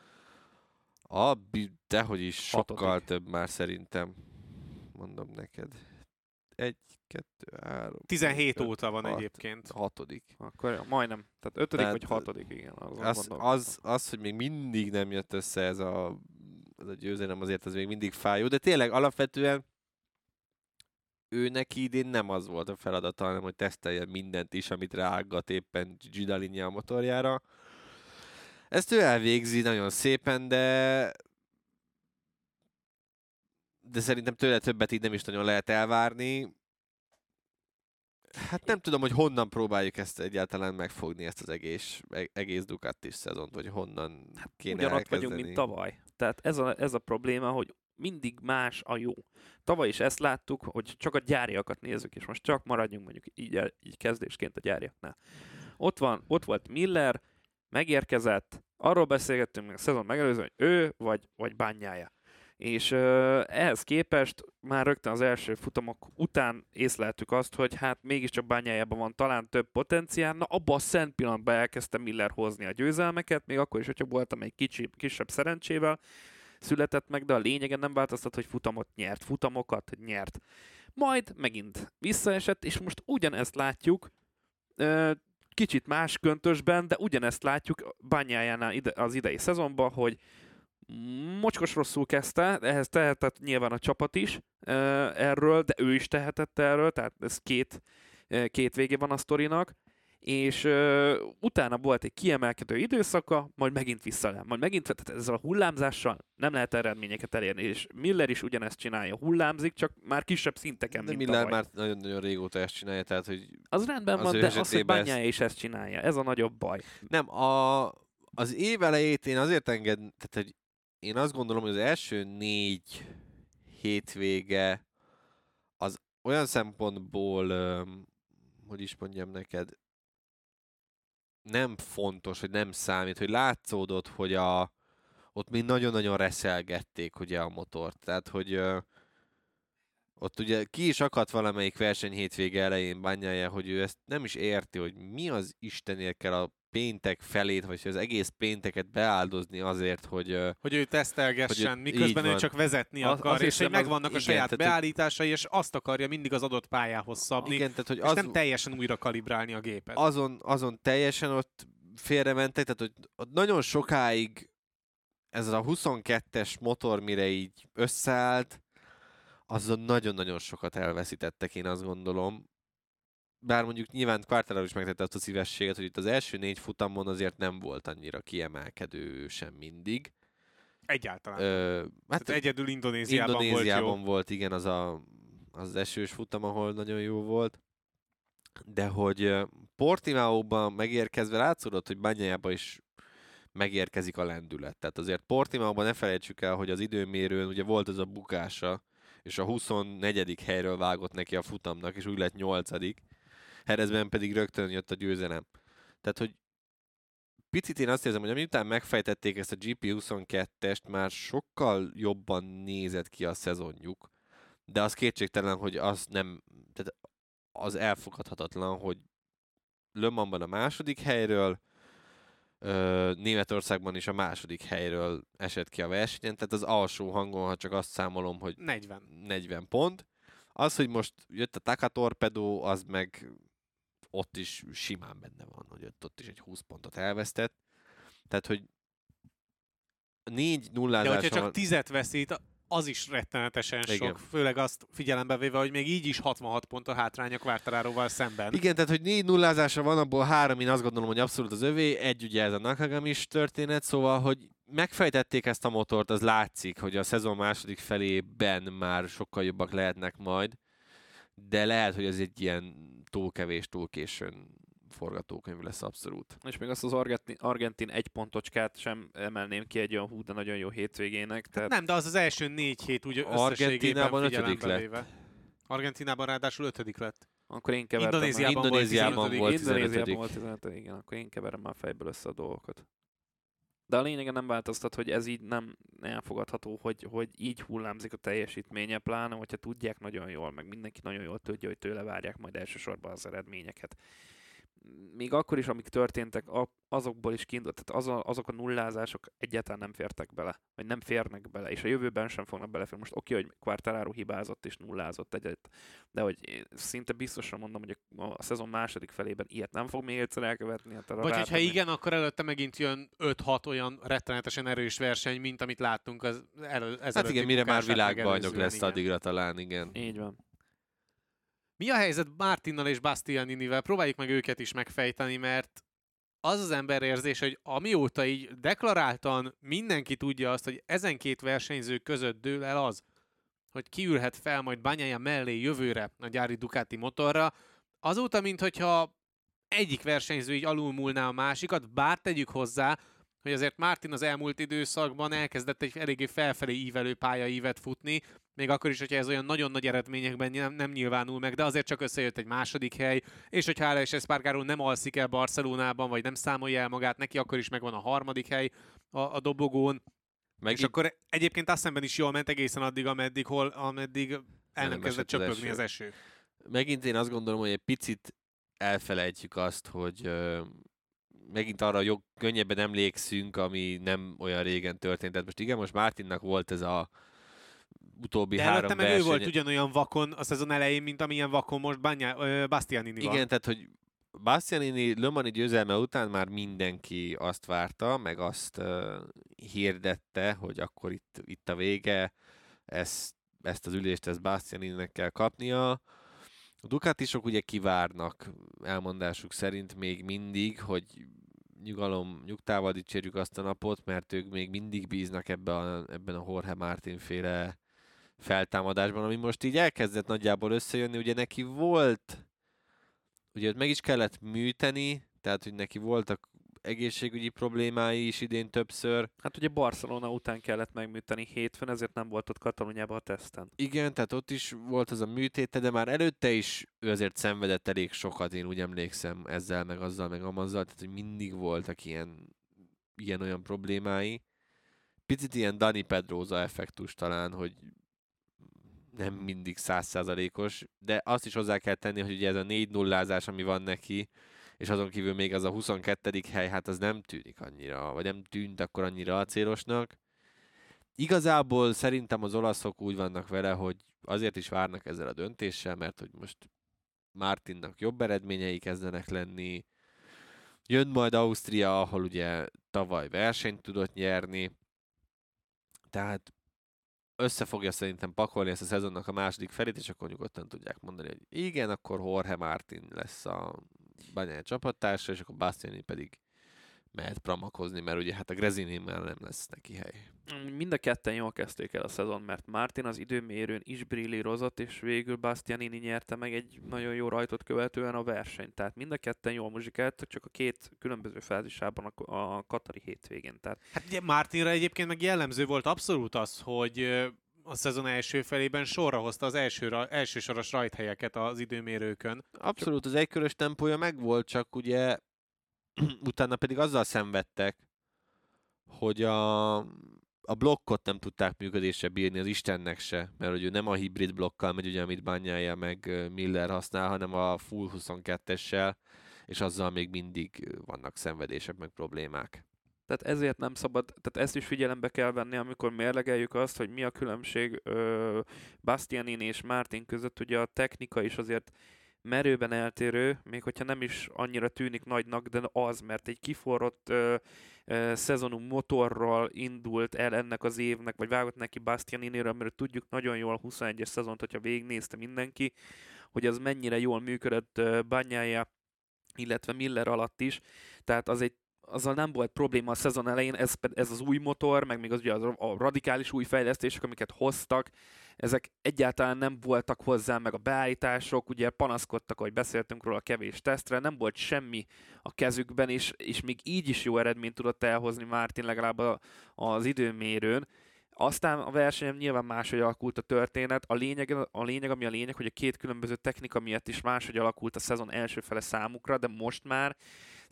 A, dehogy is sokkal Hatodik. több már szerintem. Mondom neked. Egy, kettő, három. 17 öt, óta van hat, egyébként. Hatodik. Akkor majdnem. Tehát ötödik Tehát, vagy hatodik, igen. Az, az, az, hogy még mindig nem jött össze ez a, ez a győzelem, azért az még mindig fájó, de tényleg alapvetően ő neki idén nem az volt a feladata, hanem hogy tesztelje mindent is, amit ráaggat éppen Gidalini a motorjára. Ezt ő elvégzi nagyon szépen, de de szerintem tőle többet így nem is nagyon lehet elvárni. Hát nem tudom, hogy honnan próbáljuk ezt egyáltalán megfogni, ezt az egész, e- egész Ducatis szezont, vagy honnan kéne Ugyanott elkezdeni. vagyunk, mint tavaly. Tehát ez a, ez a probléma, hogy mindig más a jó. Tavaly is ezt láttuk, hogy csak a gyáriakat nézzük, és most csak maradjunk mondjuk így, így kezdésként a gyáriaknál. Ott, van, ott volt Miller, megérkezett, arról beszélgettünk még a szezon megelőzően, hogy ő vagy, vagy bányája. És ö, ehhez képest már rögtön az első futamok után észleltük azt, hogy hát mégiscsak bányájában van talán több potenciál, na abban a szent pillanatban elkezdte Miller hozni a győzelmeket, még akkor is, hogyha voltam egy kicsi, kisebb szerencsével, született meg, de a lényegen nem változtat, hogy futamot nyert, futamokat nyert. Majd megint visszaesett, és most ugyanezt látjuk, kicsit más köntösben, de ugyanezt látjuk Bányájánál ide, az idei szezonban, hogy mocskos rosszul kezdte, ehhez tehetett nyilván a csapat is erről, de ő is tehetett erről, tehát ez két, két vége van a sztorinak, és utána volt egy kiemelkedő időszaka, majd megint visszalem, majd megint, tehát ezzel a hullámzással nem lehet eredményeket elérni, és Miller is ugyanezt csinálja, hullámzik, csak már kisebb szinteken, De mint Miller tavaly. már nagyon-nagyon régóta ezt csinálja, tehát hogy Az rendben az van, de az, hogy esetében ezt- Bányája is ezt csinálja, ez a nagyobb baj. Nem, a, az év elejét én azért enged, tehát hogy én azt gondolom, hogy az első négy hétvége az olyan szempontból hogy is mondjam neked, nem fontos, hogy nem számít, hogy látszódott, hogy a, ott még nagyon-nagyon reszelgették ugye a motort. Tehát, hogy ott ugye ki is akadt valamelyik verseny hétvége elején bányája, hogy ő ezt nem is érti, hogy mi az Istenért kell a péntek felét, vagy az egész pénteket beáldozni azért, hogy... Hogy ő tesztelgessen, Hogy ő- miközben ő csak vezetni Az- akar, azt és hogy az- megvannak a igen, saját hogy- beállításai, és azt akarja mindig az adott pályához szabni, igen, tehát hogy és az, nem teljesen újra kalibrálni a gépet. azon, azon teljesen ott félrementek, tehát hogy nagyon sokáig ez a 22-es motor, mire így összeállt, azon nagyon-nagyon sokat elveszítettek, én azt gondolom. Bár mondjuk nyilván Quartararo is megtette azt a szívességet, hogy itt az első négy futamon azért nem volt annyira kiemelkedő sem mindig. Egyáltalán. Ö, hát Tehát egyedül Indonéziában, Indonéziában volt jó. volt, igen, az a, az esős futam, ahol nagyon jó volt. De hogy Portimaóban megérkezve látszódott, hogy Banyájában is megérkezik a lendület. Tehát azért Portimaóban ne felejtsük el, hogy az időmérőn ugye volt az a bukása, és a 24. helyről vágott neki a futamnak, és úgy lett 8. Herezben pedig rögtön jött a győzelem. Tehát, hogy picit én azt érzem, hogy miután megfejtették ezt a GP22-est, már sokkal jobban nézett ki a szezonjuk, de az kétségtelen, hogy az nem, tehát az elfogadhatatlan, hogy Le Mansban a második helyről, Németországban is a második helyről esett ki a versenyen, tehát az alsó hangon, ha csak azt számolom, hogy 40. 40 pont. Az, hogy most jött a Taka Torpedo, az meg ott is simán benne van, hogy ott, ott is egy 20 pontot elvesztett. Tehát, hogy négy De nullázáson hogyha csak van- tizet veszít, az is rettenetesen Igen. sok. Főleg azt figyelembe véve, hogy még így is 66 pont a hátránya Quartararoval szemben. Igen, tehát, hogy négy nullázása van, abból három én azt gondolom, hogy abszolút az övé, egy ugye ez a Nakagamis történet, szóval, hogy megfejtették ezt a motort, az látszik, hogy a szezon második felében már sokkal jobbak lehetnek majd, de lehet, hogy ez egy ilyen túl kevés, túl későn forgatókönyv lesz abszolút. És még azt az argentin, argentin egy pontocskát sem emelném ki egy olyan hú, de nagyon jó hétvégének. Tehát Nem, de az az első négy hét úgy Argentinában ötödik lett. véve. Argentinában ráadásul ötödik lett. akkor én kevertem. Indonéziában, Indonéziában volt 15. volt Indonéziában 15. volt 15. Igen, akkor én keverem már fejből össze a dolgokat. De a lényegen nem változtat, hogy ez így nem elfogadható, hogy, hogy így hullámzik a teljesítménye, pláne, hogyha tudják nagyon jól, meg mindenki nagyon jól tudja, hogy tőle várják majd elsősorban az eredményeket. Még akkor is, amik történtek, azokból is kiindult, tehát az a, azok a nullázások egyáltalán nem fértek bele, vagy nem férnek bele, és a jövőben sem fognak beleférni. Most oké, hogy Quartararo hibázott és nullázott egyet, de hogy szinte biztosan mondom, hogy a, a szezon második felében ilyet nem fog még egyszer elkövetni. Hát arra Vagy hogyha rátenni. igen, akkor előtte megint jön 5-6 olyan rettenetesen erős verseny, mint amit láttunk az elő, Hát igen, mire már világbajnok lesz addigra talán, igen. Így van. Mi a helyzet Martinnal és Bastianinivel? Próbáljuk meg őket is megfejteni, mert az az emberérzés, hogy amióta így deklaráltan mindenki tudja azt, hogy ezen két versenyző között dől el az, hogy kiülhet fel majd Banyája mellé jövőre a gyári Ducati motorra, azóta, minthogyha egyik versenyző így alulmúlná a másikat, bár tegyük hozzá, hogy azért Martin az elmúlt időszakban elkezdett egy eléggé felfelé ívelő pályaívet futni, még akkor is, hogyha ez olyan nagyon nagy eredményekben nem, nem nyilvánul meg, de azért csak összejött egy második hely, és hogyha Alex Espargaró nem alszik el Barcelonában, vagy nem számolja el magát neki, akkor is megvan a harmadik hely a, a dobogón. Meg és itt- akkor egyébként azt szemben is jól ment egészen addig, ameddig, hol, ameddig el nem kezdett esett az csöpögni az eső. megint én azt gondolom, hogy egy picit elfelejtjük azt, hogy megint arra jog, könnyebben emlékszünk, ami nem olyan régen történt. Tehát most igen, most Mártinnak volt ez a utóbbi De három meg ő verseny. volt ugyanolyan vakon a szezon elején, mint amilyen vakon most Banya, ö, Bastianini van. Igen, tehát hogy Bastianini Le Mani győzelme után már mindenki azt várta, meg azt uh, hirdette, hogy akkor itt, itt a vége, ezt, ezt az ülést ezt Bastianininek kell kapnia. A Ducatisok ugye kivárnak elmondásuk szerint még mindig, hogy nyugalom, nyugtával dicsérjük azt a napot, mert ők még mindig bíznak ebbe a, ebben a Jorge Martin féle feltámadásban, ami most így elkezdett nagyjából összejönni. Ugye neki volt ugye őt meg is kellett műteni, tehát hogy neki voltak egészségügyi problémái is idén többször. Hát ugye Barcelona után kellett megműteni hétfőn, ezért nem volt ott Katalóniában a teszten. Igen, tehát ott is volt az a műtéte, de már előtte is ő azért szenvedett elég sokat, én úgy emlékszem ezzel, meg azzal, meg amazzal, tehát hogy mindig voltak ilyen, ilyen olyan problémái. Picit ilyen Dani Pedroza effektus talán, hogy nem mindig százszázalékos, de azt is hozzá kell tenni, hogy ugye ez a 4 nullázás, ami van neki, és azon kívül még az a 22. hely, hát az nem tűnik annyira, vagy nem tűnt akkor annyira acélosnak. Igazából szerintem az olaszok úgy vannak vele, hogy azért is várnak ezzel a döntéssel, mert hogy most Martinnak jobb eredményei kezdenek lenni, jön majd Ausztria, ahol ugye tavaly versenyt tudott nyerni, tehát össze fogja szerintem pakolni ezt a szezonnak a második felét, és akkor nyugodtan tudják mondani, hogy igen, akkor Jorge Martin lesz a Banyai csapattársa, és akkor Bastiani pedig mehet pramakozni, mert ugye hát a Grezinimmel nem lesz neki hely. Mind a ketten jól kezdték el a szezon, mert Martin az időmérőn is brillírozott, és végül Bastianini nyerte meg egy nagyon jó rajtot követően a versenyt. Tehát mind a ketten jól muzsikáltak, csak a két különböző fázisában a, a Katari hétvégén. Tehát... Hát ugye Martinra egyébként meg jellemző volt abszolút az, hogy a szezon első felében sorra hozta az első, elsősoros rajthelyeket az időmérőkön. Abszolút, az egykörös tempója megvolt, csak ugye *clears throat* utána pedig azzal szenvedtek, hogy a, a blokkot nem tudták működésre bírni az Istennek se, mert hogy ő nem a hibrid blokkal megy, ugye, amit Bányája meg Miller használ, hanem a full 22-essel, és azzal még mindig vannak szenvedések meg problémák. Tehát ezért nem szabad, tehát ezt is figyelembe kell venni, amikor mérlegeljük azt, hogy mi a különbség ö, Bastianin és Martin között. Ugye a technika is azért merőben eltérő, még hogyha nem is annyira tűnik nagynak, de az, mert egy kiforrott ö, ö, szezonú motorral indult el ennek az évnek, vagy vágott neki Bastianinéről, amiről tudjuk nagyon jól a 21-es szezont, hogyha végignézte mindenki, hogy az mennyire jól működött Banyája, illetve Miller alatt is, tehát az egy azzal nem volt probléma a szezon elején, ez, ez az új motor, meg még az ugye az, a radikális új fejlesztések, amiket hoztak, ezek egyáltalán nem voltak hozzá, meg a beállítások, ugye panaszkodtak, hogy beszéltünk róla a kevés tesztre, nem volt semmi a kezükben, és, és még így is jó eredményt tudott elhozni Martin legalább a, az időmérőn. Aztán a versenyem nyilván máshogy alakult a történet. A lényeg, a lényeg, ami a lényeg, hogy a két különböző technika miatt is máshogy alakult a szezon első fele számukra, de most már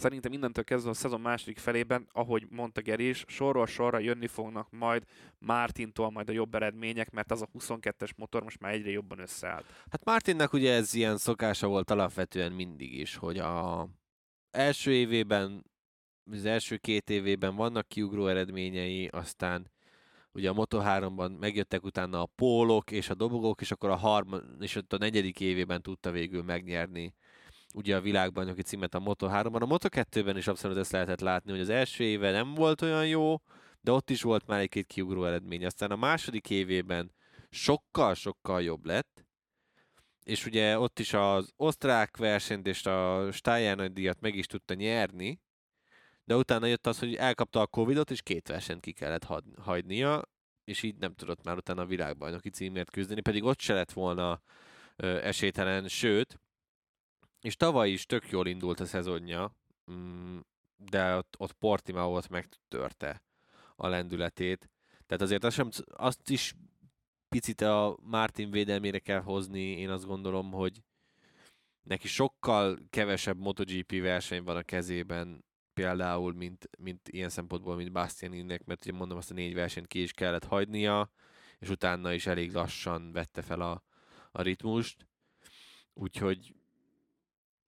Szerintem innentől kezdve a szezon második felében, ahogy mondta Geri is, sorról sorra jönni fognak majd Mártintól majd a jobb eredmények, mert az a 22-es motor most már egyre jobban összeállt. Hát Martinnak ugye ez ilyen szokása volt alapvetően mindig is, hogy a első évében, az első két évében vannak kiugró eredményei, aztán ugye a Moto3-ban megjöttek utána a pólok és a dobogók, és akkor a harmad, és ott a negyedik évében tudta végül megnyerni ugye a világbajnoki címet a Moto3-ban. A Moto2-ben is abszolút ezt lehetett látni, hogy az első éve nem volt olyan jó, de ott is volt már egy-két kiugró eredmény. Aztán a második évében sokkal-sokkal jobb lett, és ugye ott is az osztrák versenyt és a Steyer nagy díjat meg is tudta nyerni, de utána jött az, hogy elkapta a Covidot, és két versenyt ki kellett hagynia, és így nem tudott már utána a világbajnoki címért küzdeni, pedig ott se lett volna ö, esélytelen, sőt, és tavaly is tök jól indult a szezonja, mm, de ott, ott Portimao ott megtörte a lendületét. Tehát azért azt, sem, azt is picit a Martin védelmére kell hozni, én azt gondolom, hogy neki sokkal kevesebb MotoGP verseny van a kezében, például, mint, mint ilyen szempontból, mint Bastianinnek, mert ugye mondom, azt a négy versenyt ki is kellett hagynia, és utána is elég lassan vette fel a, a ritmust. Úgyhogy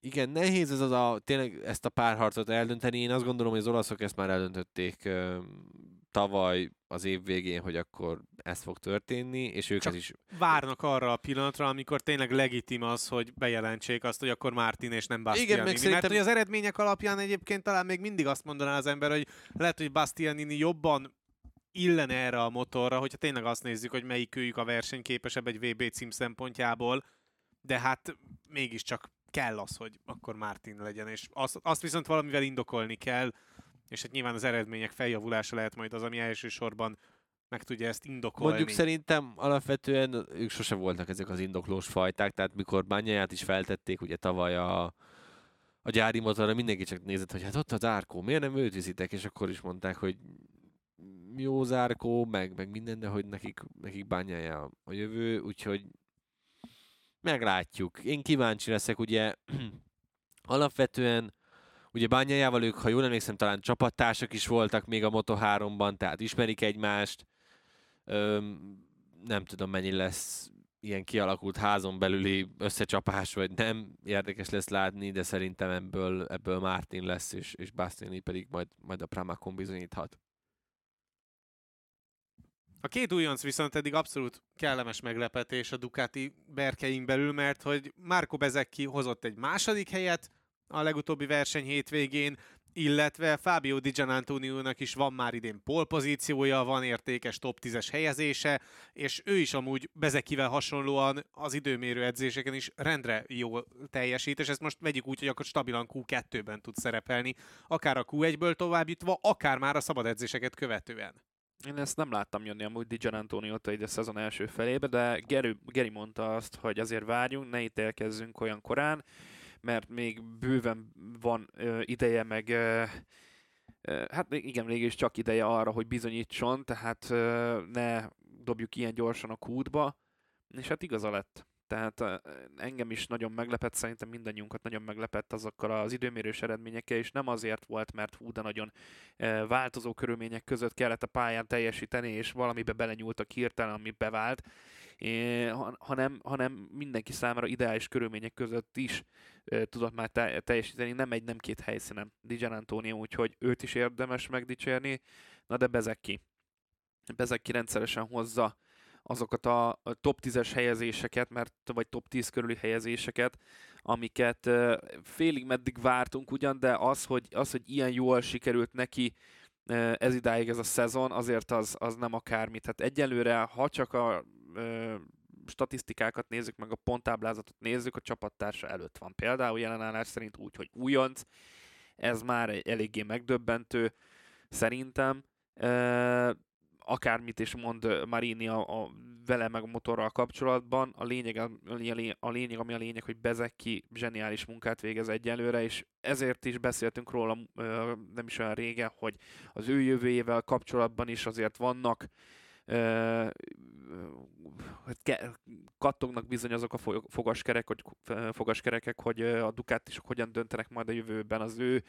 igen, nehéz ez az a, tényleg ezt a párharcot eldönteni. Én azt gondolom, hogy az olaszok ezt már eldöntötték tavaly az év végén, hogy akkor ez fog történni, és ők Csak ez is... várnak arra a pillanatra, amikor tényleg legitim az, hogy bejelentsék azt, hogy akkor Martin és nem Bastianini. Igen, meg szerintem... Mert hogy az eredmények alapján egyébként talán még mindig azt mondaná az ember, hogy lehet, hogy Bastianini jobban illene erre a motorra, hogyha tényleg azt nézzük, hogy melyik őjük a versenyképesebb egy VB cím szempontjából, de hát mégiscsak kell az, hogy akkor Martin legyen, és azt, azt viszont valamivel indokolni kell, és hát nyilván az eredmények feljavulása lehet majd az, ami elsősorban meg tudja ezt indokolni. Mondjuk szerintem alapvetően ők sose voltak ezek az indoklós fajták, tehát mikor Bányáját is feltették ugye tavaly a, a gyári motorra mindenki csak nézett, hogy hát ott az árkó, miért nem őt viszitek, és akkor is mondták, hogy jó zárkó, meg, meg minden, de hogy nekik, nekik bányája a jövő, úgyhogy meglátjuk. Én kíváncsi leszek, ugye *clears throat* alapvetően ugye bányájával ők, ha jól emlékszem, talán csapattársak is voltak még a Moto3-ban, tehát ismerik egymást. Öm, nem tudom, mennyi lesz ilyen kialakult házon belüli összecsapás, vagy nem. Érdekes lesz látni, de szerintem ebből, ebből Martin lesz, és, és Bastiani pedig majd, majd a Pramakon bizonyíthat. A két újonc viszont eddig abszolút kellemes meglepetés a Ducati berkeink belül, mert hogy Marco Bezecchi hozott egy második helyet a legutóbbi verseny hétvégén, illetve Fabio Di Gianantonio-nak is van már idén polpozíciója, van értékes top 10-es helyezése, és ő is amúgy Bezekivel hasonlóan az időmérő edzéseken is rendre jól teljesít, és ezt most vegyük úgy, hogy akkor stabilan Q2-ben tud szerepelni, akár a Q1-ből tovább jutva, akár már a szabad edzéseket követően. Én ezt nem láttam jönni amúgy Di Gianantonio-t egy a szezon első felébe, de Geri, Geri mondta azt, hogy azért várjunk, ne ítélkezzünk olyan korán, mert még bőven van ö, ideje, meg ö, hát igen, mégis csak ideje arra, hogy bizonyítson, tehát ö, ne dobjuk ilyen gyorsan a kútba, és hát igaza lett. Tehát engem is nagyon meglepett, szerintem mindannyiunkat nagyon meglepett azokkal az időmérős eredményekkel, és nem azért volt, mert hú, de nagyon változó körülmények között kellett a pályán teljesíteni, és valamibe belenyúltak hirtelen, ami bevált, hanem, hanem mindenki számára ideális körülmények között is tudott már teljesíteni, nem egy, nem két helyszínen Dijan Antonio, úgyhogy őt is érdemes megdicsérni, na de Bezeki. Bezeki rendszeresen hozza azokat a top 10-es helyezéseket, mert, vagy top 10 körüli helyezéseket, amiket félig meddig vártunk ugyan, de az, hogy, az, hogy ilyen jól sikerült neki ez idáig ez a szezon, azért az, az nem akármi. Tehát egyelőre, ha csak a statisztikákat nézzük, meg a ponttáblázatot nézzük, a csapattársa előtt van. Például jelenállás szerint úgy, hogy újonc, ez már eléggé megdöbbentő szerintem akármit is mond Marini a, a vele meg a motorral kapcsolatban, a lényeg, a, lényeg, ami a lényeg, hogy Bezeki zseniális munkát végez egyelőre, és ezért is beszéltünk róla nem is olyan régen, hogy az ő jövőjével kapcsolatban is azért vannak kattognak bizony azok a fogaskerek, hogy, fogaskerekek, hogy a Ducatisok hogyan döntenek majd a jövőben az ő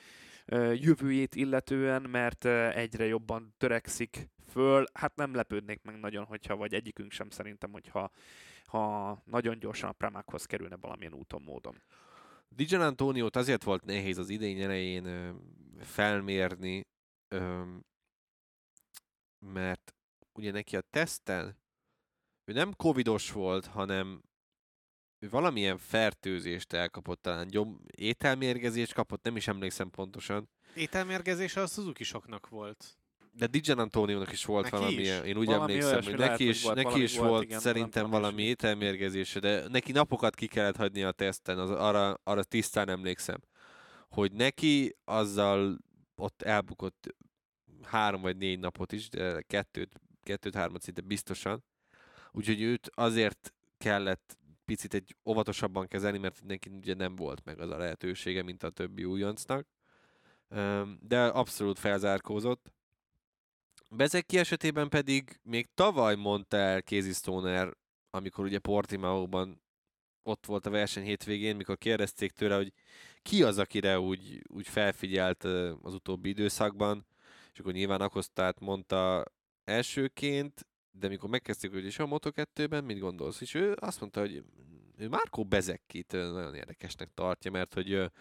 jövőjét illetően, mert egyre jobban törekszik föl. Hát nem lepődnék meg nagyon, hogyha, vagy egyikünk sem szerintem, hogyha ha nagyon gyorsan a Pramákhoz kerülne valamilyen úton, módon. Dijan Antoniót azért volt nehéz az idény elején felmérni, mert ugye neki a teszten ő nem covidos volt, hanem ő valamilyen fertőzést elkapott, talán gyom, ételmérgezést kapott, nem is emlékszem pontosan. Ételmérgezés a suzuki soknak volt. De Dijan Antóniónak is volt neki valami, is? én úgy valami emlékszem, hogy neki is, volt, neki is volt, volt igen, szerintem valami ételmérgezése, de neki napokat ki kellett hagyni a teszten, az, arra, arra tisztán emlékszem, hogy neki azzal ott elbukott három vagy négy napot is, de kettőt, kettőt-hármat szinte biztosan, Úgyhogy őt azért kellett picit egy óvatosabban kezelni, mert neki ugye nem volt meg az a lehetősége, mint a többi újoncnak. De abszolút felzárkózott. Bezeki esetében pedig még tavaly mondta el Casey Stoner, amikor ugye Portimao-ban ott volt a verseny hétvégén, mikor kérdezték tőle, hogy ki az, akire úgy, úgy felfigyelt az utóbbi időszakban, és akkor nyilván Akosztát mondta elsőként, de mikor megkezdték, hogy is a Moto2-ben, mit gondolsz? És ő azt mondta, hogy ő Márkó Bezekkit nagyon érdekesnek tartja, mert hogy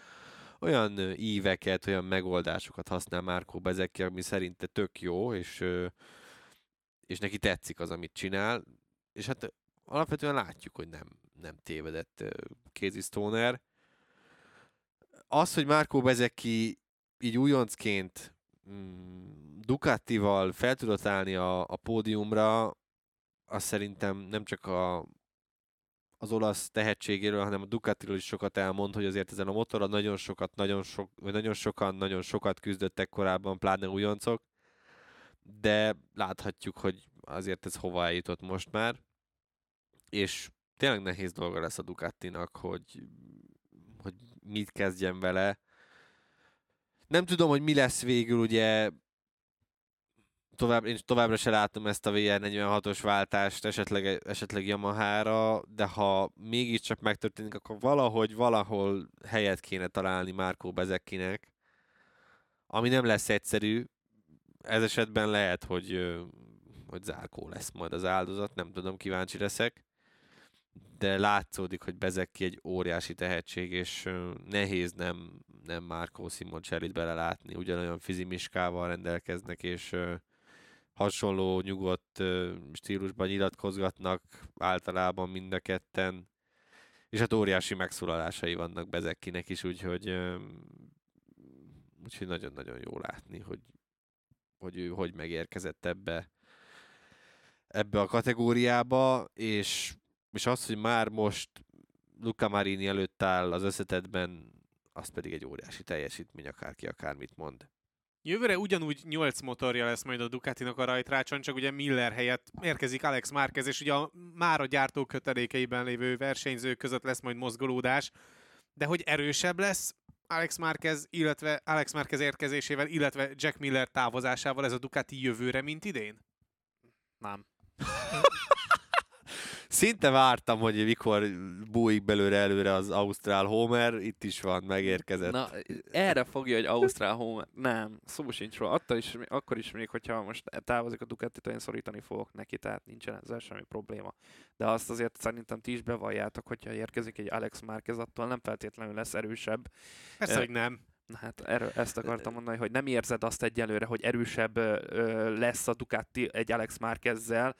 olyan íveket, olyan megoldásokat használ Márkó Bezekki, ami szerinte tök jó, és, és neki tetszik az, amit csinál. És hát alapvetően látjuk, hogy nem, nem tévedett Casey Stoner. Az, hogy Márkó Bezeki így újoncként mm, Ducatival fel tudott állni a, a pódiumra, az szerintem nem csak a, az olasz tehetségéről, hanem a Ducatiról is sokat elmond, hogy azért ezen a motorra nagyon sokat, nagyon, sok, vagy nagyon sokan, nagyon sokat küzdöttek korábban, pláne újoncok, de láthatjuk, hogy azért ez hova eljutott most már, és tényleg nehéz dolga lesz a Ducatinak, hogy, hogy mit kezdjen vele. Nem tudom, hogy mi lesz végül, ugye tovább, én továbbra se látom ezt a VR46-os váltást esetleg, esetleg Yamaha-ra, de ha mégiscsak megtörténik, akkor valahogy, valahol helyet kéne találni Márkó Bezekkinek, ami nem lesz egyszerű. Ez esetben lehet, hogy, hogy Zárkó lesz majd az áldozat, nem tudom, kíváncsi leszek. De látszódik, hogy Bezekki egy óriási tehetség, és nehéz nem, nem Márkó Simon Cserit belelátni. Ugyanolyan fizimiskával rendelkeznek, és hasonló nyugodt stílusban nyilatkozgatnak általában mind a ketten, és hát óriási megszólalásai vannak Bezekkinek is, úgyhogy úgyhogy nagyon-nagyon jó látni, hogy, hogy ő hogy megérkezett ebbe, ebbe a kategóriába, és, és az, hogy már most Luca Marini előtt áll az összetetben, az pedig egy óriási teljesítmény, akárki akármit mond. Jövőre ugyanúgy 8 motorja lesz majd a Ducatinak a rajtrácson, csak ugye Miller helyett érkezik Alex Márquez, és ugye a, már a gyártó kötelékeiben lévő versenyzők között lesz majd mozgolódás, de hogy erősebb lesz Alex Márquez, illetve Alex Márquez érkezésével, illetve Jack Miller távozásával ez a Ducati jövőre, mint idén? Nem. *laughs* Szinte vártam, hogy mikor bújik belőle előre az Ausztrál Homer, itt is van, megérkezett. Na, erre fogja, hogy Ausztrál Homer. Nem, szó sincs róla. Attól is, akkor is még, hogyha most távozik a ducati én szorítani fogok neki, tehát nincsen ezzel semmi probléma. De azt azért szerintem ti is bevalljátok, hogyha érkezik egy Alex Márquez, attól nem feltétlenül lesz erősebb. Persze, hogy nem. Hát erről, ezt akartam mondani, hogy nem érzed azt egyelőre, hogy erősebb ö, lesz a Ducati egy Alex Márquezzel,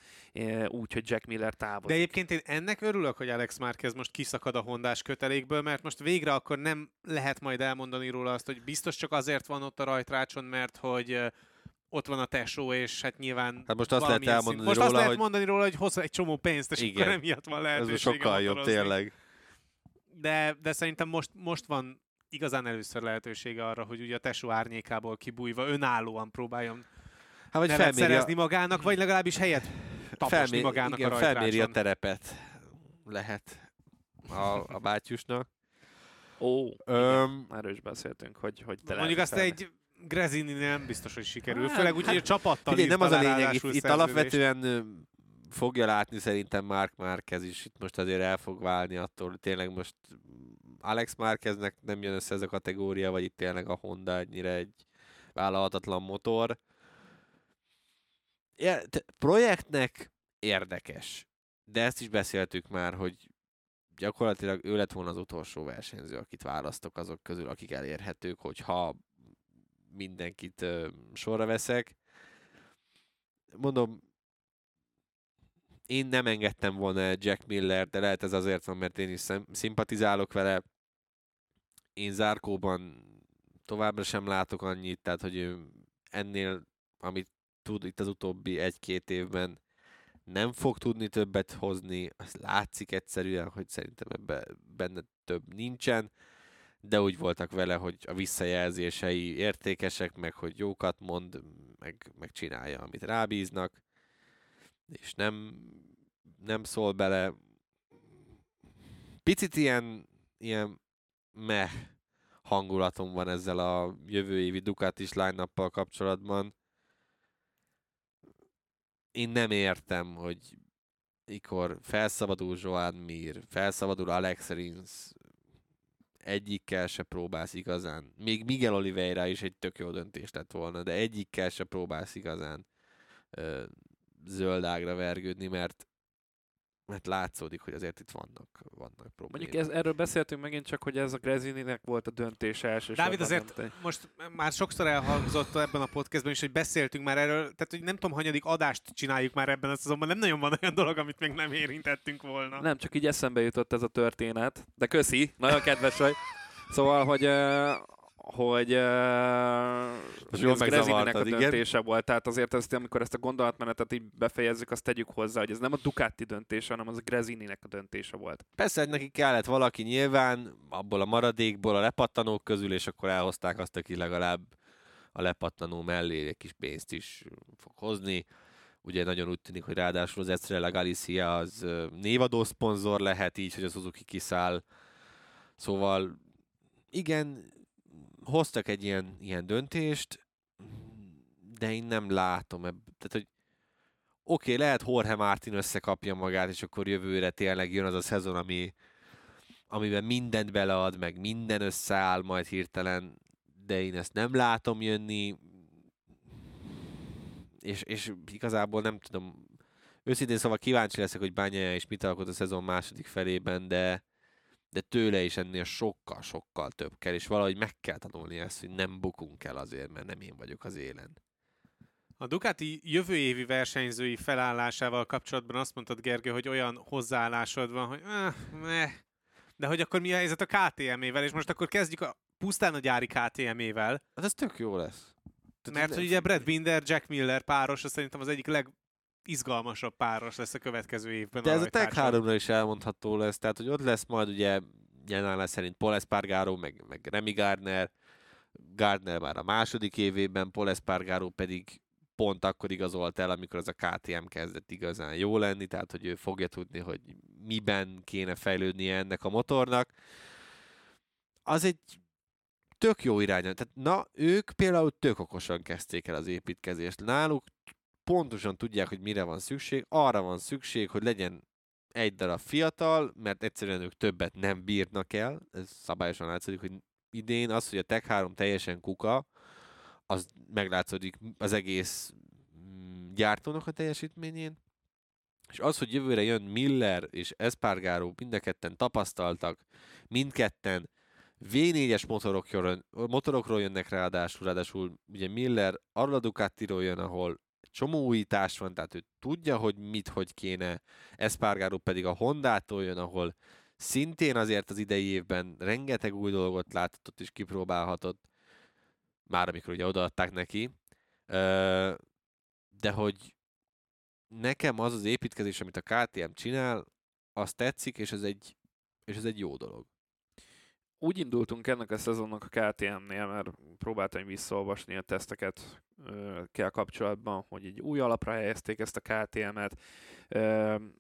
úgy, hogy Jack Miller távozik. De egyébként én ennek örülök, hogy Alex Márquez most kiszakad a hondás kötelékből, mert most végre akkor nem lehet majd elmondani róla azt, hogy biztos csak azért van ott a rajtrácson, mert hogy ott van a tesó, és hát nyilván... Hát most azt lehet elmondani szint. Most róla, azt lehet hogy... mondani róla, hogy hoz egy csomó pénzt, és Igen. akkor emiatt van lehetőség. Ez sokkal jobb, tényleg. De, de szerintem most, most van igazán először lehetősége arra, hogy ugye a tesó árnyékából kibújva önállóan próbáljon hát, vagy felméri szerezni a... magának, vagy legalábbis helyet taposni magának igen, a rajtrácson. felméri a terepet. Lehet a, a bátyusnak. Ó, Öm, erről is beszéltünk, hogy, hogy te Mondjuk azt egy Grezini nem biztos, hogy sikerül. Hát, Főleg úgy, hogy a csapattal Figyelj, nem az a lényeg, itt, itt alapvetően fogja látni szerintem Mark Márquez is, itt most azért el fog válni attól, tényleg most Alex Márqueznek nem jön össze ez a kategória, vagy itt tényleg a Honda ennyire egy vállalhatatlan motor. Ja, projektnek érdekes, de ezt is beszéltük már, hogy gyakorlatilag ő lett volna az utolsó versenyző, akit választok azok közül, akik elérhetők, hogyha mindenkit ö, sorra veszek. Mondom, én nem engedtem volna Jack Miller, de lehet ez azért van, mert én is szimpatizálok vele én Zárkóban továbbra sem látok annyit, tehát hogy ő ennél, amit tud itt az utóbbi egy-két évben, nem fog tudni többet hozni, az látszik egyszerűen, hogy szerintem ebben benne több nincsen, de úgy voltak vele, hogy a visszajelzései értékesek, meg hogy jókat mond, meg, meg csinálja, amit rábíznak, és nem, nem szól bele. Picit ilyen, ilyen meh hangulatom van ezzel a jövő évi Ducatis line kapcsolatban. Én nem értem, hogy mikor felszabadul Joan Mir, felszabadul Alex Rins, egyikkel se próbálsz igazán. Még Miguel Oliveira is egy tök jó döntés lett volna, de egyikkel se próbálsz igazán ö, zöldágra vergődni, mert mert látszódik, hogy azért itt vannak, vannak problémák. Mondjuk ez, erről beszéltünk megint csak, hogy ez a Grezininek volt a döntése első. Dávid, azért nem most már sokszor elhangzott ebben a podcastban is, hogy beszéltünk már erről, tehát hogy nem tudom, hanyadik adást csináljuk már ebben a szezonban, nem nagyon van olyan dolog, amit még nem érintettünk volna. Nem, csak így eszembe jutott ez a történet, de köszi, nagyon kedves vagy. Szóval, hogy hogy uh, ez Grezininek a döntése igen? volt. Tehát azért ezt, amikor ezt a gondolatmenetet így befejezzük, azt tegyük hozzá, hogy ez nem a Ducati döntése, hanem az a Grezininek a döntése volt. Persze, hogy neki kellett valaki nyilván, abból a maradékból, a lepattanók közül, és akkor elhozták azt, aki legalább a lepattanó mellé egy kis pénzt is fog hozni. Ugye nagyon úgy tűnik, hogy ráadásul az Estrella Galicia az névadó szponzor lehet így, hogy az Suzuki kiszáll. Szóval igen, hoztak egy ilyen, ilyen döntést, de én nem látom ebb, tehát hogy oké, okay, lehet Jorge Martin összekapja magát, és akkor jövőre tényleg jön az a szezon, ami, amiben mindent belead, meg minden összeáll majd hirtelen, de én ezt nem látom jönni, és, és igazából nem tudom, őszintén szóval kíváncsi leszek, hogy Bányája és mit alkot a szezon második felében, de, de tőle is ennél sokkal-sokkal több kell, és valahogy meg kell tanulni ezt, hogy nem bukunk el azért, mert nem én vagyok az élen. A Ducati jövő évi versenyzői felállásával kapcsolatban azt mondtad, Gergő, hogy olyan hozzáállásod van, hogy eh, meh. de hogy akkor mi a helyzet a KTM-ével, és most akkor kezdjük a, pusztán a gyári KTM-ével. Hát ez tök jó lesz. Mert hogy ugye Brad Binder, Jack Miller páros, az szerintem az egyik legizgalmasabb páros lesz a következő évben. De ez a Tech 3 is elmondható lesz, tehát hogy ott lesz majd ugye jelenleg szerint Paul Espargaro, meg, meg Remy Gardner, Gardner már a második évében, Paul Espargaro pedig pont akkor igazolt el, amikor az a KTM kezdett igazán jó lenni, tehát hogy ő fogja tudni, hogy miben kéne fejlődnie ennek a motornak. Az egy tök jó irány. Tehát na, ők például tök okosan kezdték el az építkezést. Náluk pontosan tudják, hogy mire van szükség. Arra van szükség, hogy legyen egy darab fiatal, mert egyszerűen ők többet nem bírnak el. Ez szabályosan látszik, hogy idén az, hogy a Tech 3 teljesen kuka, az meglátszódik az egész mm, gyártónak a teljesítményén. És az, hogy jövőre jön Miller és Espargaro, mind a ketten tapasztaltak, mindketten V4-es motorok, motorokról jönnek ráadásul, ráadásul ugye Miller arra a Ducatiról jön, ahol csomó újítás van, tehát ő tudja, hogy mit, hogy kéne, Espargaro pedig a Hondától jön, ahol szintén azért az idei évben rengeteg új dolgot láthatott és kipróbálhatott, már amikor ugye odaadták neki, de hogy nekem az az építkezés, amit a KTM csinál, az tetszik, és ez egy, és ez egy jó dolog úgy indultunk ennek a szezonnak a KTM-nél, mert próbáltam visszaolvasni a teszteket kell kapcsolatban, hogy egy új alapra helyezték ezt a KTM-et.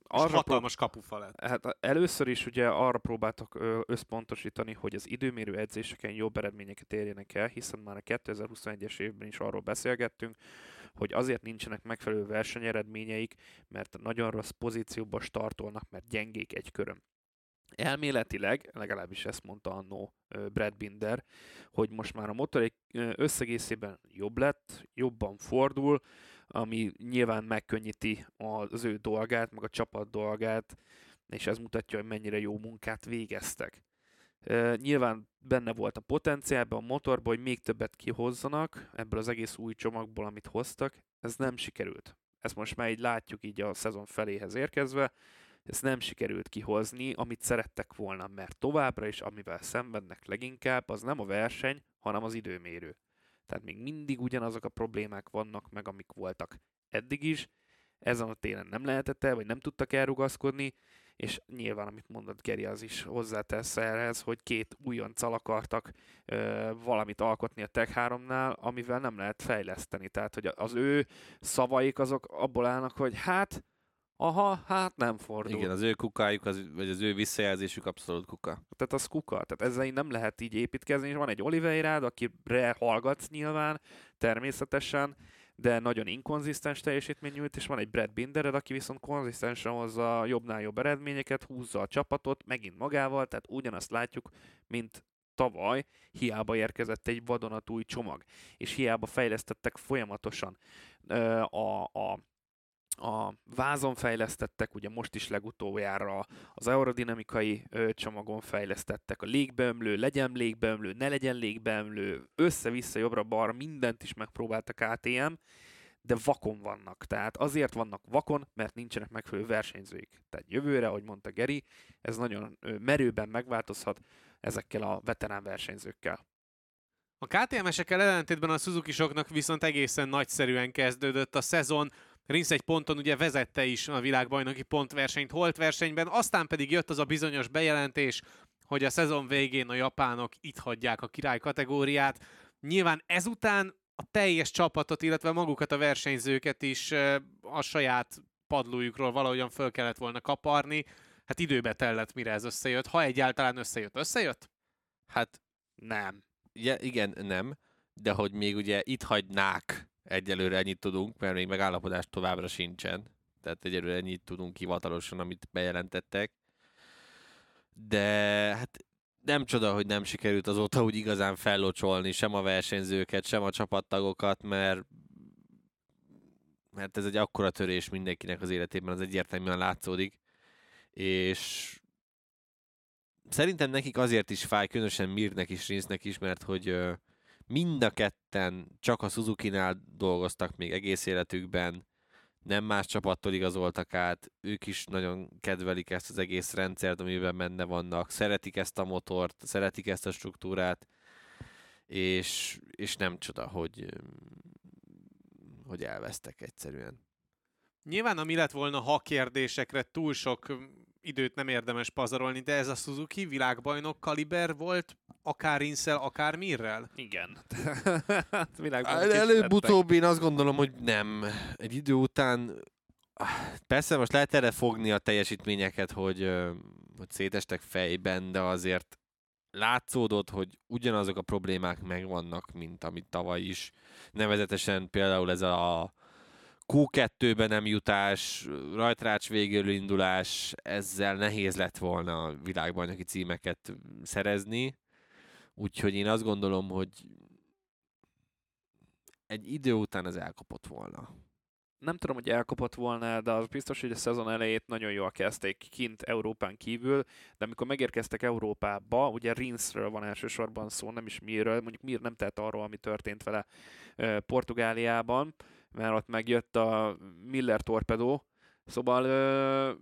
Arra hatalmas prób- kapufa lett. Hát először is ugye arra próbáltak összpontosítani, hogy az időmérő edzéseken jobb eredményeket érjenek el, hiszen már a 2021-es évben is arról beszélgettünk, hogy azért nincsenek megfelelő versenyeredményeik, mert nagyon rossz pozícióba startolnak, mert gyengék egy körön elméletileg, legalábbis ezt mondta annó Brad Binder, hogy most már a motor egy összegészében jobb lett, jobban fordul, ami nyilván megkönnyíti az ő dolgát, meg a csapat dolgát, és ez mutatja, hogy mennyire jó munkát végeztek. nyilván benne volt a potenciálban a motorban, hogy még többet kihozzanak ebből az egész új csomagból, amit hoztak. Ez nem sikerült. Ezt most már így látjuk így a szezon feléhez érkezve ezt nem sikerült kihozni, amit szerettek volna, mert továbbra is, amivel szenvednek leginkább, az nem a verseny, hanem az időmérő. Tehát még mindig ugyanazok a problémák vannak meg, amik voltak eddig is, ezen a télen nem lehetett el, vagy nem tudtak elrugaszkodni, és nyilván, amit mondott Geri, az is hozzátesz ehhez, hogy két újoncal akartak ö, valamit alkotni a Tech 3-nál, amivel nem lehet fejleszteni. Tehát, hogy az ő szavaik azok abból állnak, hogy hát Aha, hát nem fordul. Igen, az ő kukájuk, az, vagy az ő visszajelzésük abszolút kuka. Tehát az kuka. Tehát ezzel nem lehet így építkezni, és van egy Oliveira, akire hallgatsz nyilván, természetesen, de nagyon inkonzisztens teljesítmény nyújt, és van egy Brad Bindered, aki viszont konzisztensen hozza jobbnál jobb eredményeket, húzza a csapatot, megint magával, tehát ugyanazt látjuk, mint tavaly, hiába érkezett egy vadonatúj csomag, és hiába fejlesztettek folyamatosan a, a a vázon fejlesztettek, ugye most is legutoljára az aerodinamikai csomagon fejlesztettek, a légbeömlő, legyen légbeömlő, ne legyen légbeömlő, össze-vissza, jobbra-balra, mindent is megpróbáltak ATM, de vakon vannak. Tehát azért vannak vakon, mert nincsenek megfelelő versenyzőik. Tehát jövőre, ahogy mondta Geri, ez nagyon merőben megváltozhat ezekkel a veterán versenyzőkkel. A KTM-esekkel ellentétben a Suzuki-soknak viszont egészen nagyszerűen kezdődött a szezon. Rinsz egy ponton ugye vezette is a világbajnoki pontversenyt holt versenyben, aztán pedig jött az a bizonyos bejelentés, hogy a szezon végén a japánok itt hagyják a király kategóriát. Nyilván ezután a teljes csapatot, illetve magukat a versenyzőket is a saját padlójukról valahogyan föl kellett volna kaparni. Hát időbe tellett, mire ez összejött. Ha egyáltalán összejött, összejött? Hát Nem. Ja, igen, nem, de hogy még ugye itt hagynák egyelőre ennyit tudunk, mert még megállapodás továbbra sincsen. Tehát egyelőre ennyit tudunk hivatalosan, amit bejelentettek. De hát nem csoda, hogy nem sikerült azóta úgy igazán fellocsolni sem a versenyzőket, sem a csapattagokat, mert mert ez egy akkora törés mindenkinek az életében, az egyértelműen látszódik. És szerintem nekik azért is fáj, különösen Mirnek is, Rinsznek is, mert hogy mind a ketten csak a Suzuki-nál dolgoztak még egész életükben, nem más csapattól igazoltak át, ők is nagyon kedvelik ezt az egész rendszert, amiben benne vannak, szeretik ezt a motort, szeretik ezt a struktúrát, és, és nem csoda, hogy, hogy elvesztek egyszerűen. Nyilván, ami lett volna ha kérdésekre túl sok időt nem érdemes pazarolni, de ez a Suzuki világbajnok kaliber volt, akár Rinszel, akár Mirrel? Igen. Előbb-utóbb én azt gondolom, hogy nem. Egy idő után persze most lehet erre fogni a teljesítményeket, hogy, hogy szétestek fejben, de azért látszódott, hogy ugyanazok a problémák megvannak, mint amit tavaly is. Nevezetesen például ez a Q2-ben nem jutás, rajtrács végül indulás, ezzel nehéz lett volna a világbajnoki címeket szerezni. Úgyhogy én azt gondolom, hogy egy idő után ez elkapott volna. Nem tudom, hogy elkapott volna, de az biztos, hogy a szezon elejét nagyon jól kezdték kint Európán kívül, de amikor megérkeztek Európába, ugye Rinsről van elsősorban szó, nem is miről, mondjuk Mir nem tett arról, ami történt vele Portugáliában, mert ott megjött a Miller torpedó, szóval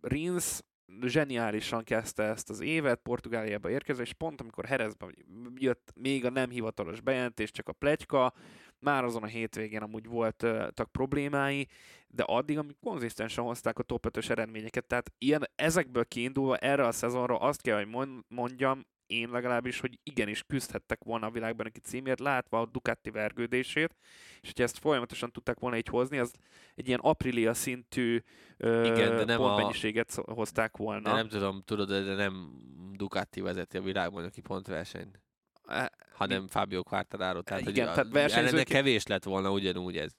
Rins zseniálisan kezdte ezt az évet, Portugáliába érkezve, és pont amikor Herezben jött még a nem hivatalos bejelentés, csak a plegyka, már azon a hétvégén amúgy voltak problémái, de addig, amíg konzisztensen hozták a top 5 eredményeket, tehát ilyen, ezekből kiindulva erre a szezonra azt kell, hogy mondjam, én legalábbis, hogy igenis küzdhettek volna a világban aki címért, látva a Ducati vergődését, és hogyha ezt folyamatosan tudták volna így hozni, az egy ilyen aprilia szintű Igen, de nem pontmennyiséget a... hozták volna. De nem tudom, tudod, de nem Ducati vezeti a világban, aki pontversenyt. E, hanem mi? Fábio Quartararo. Tehát, Igen, hogy tehát versenyzők... ellene kevés lett volna ugyanúgy ez.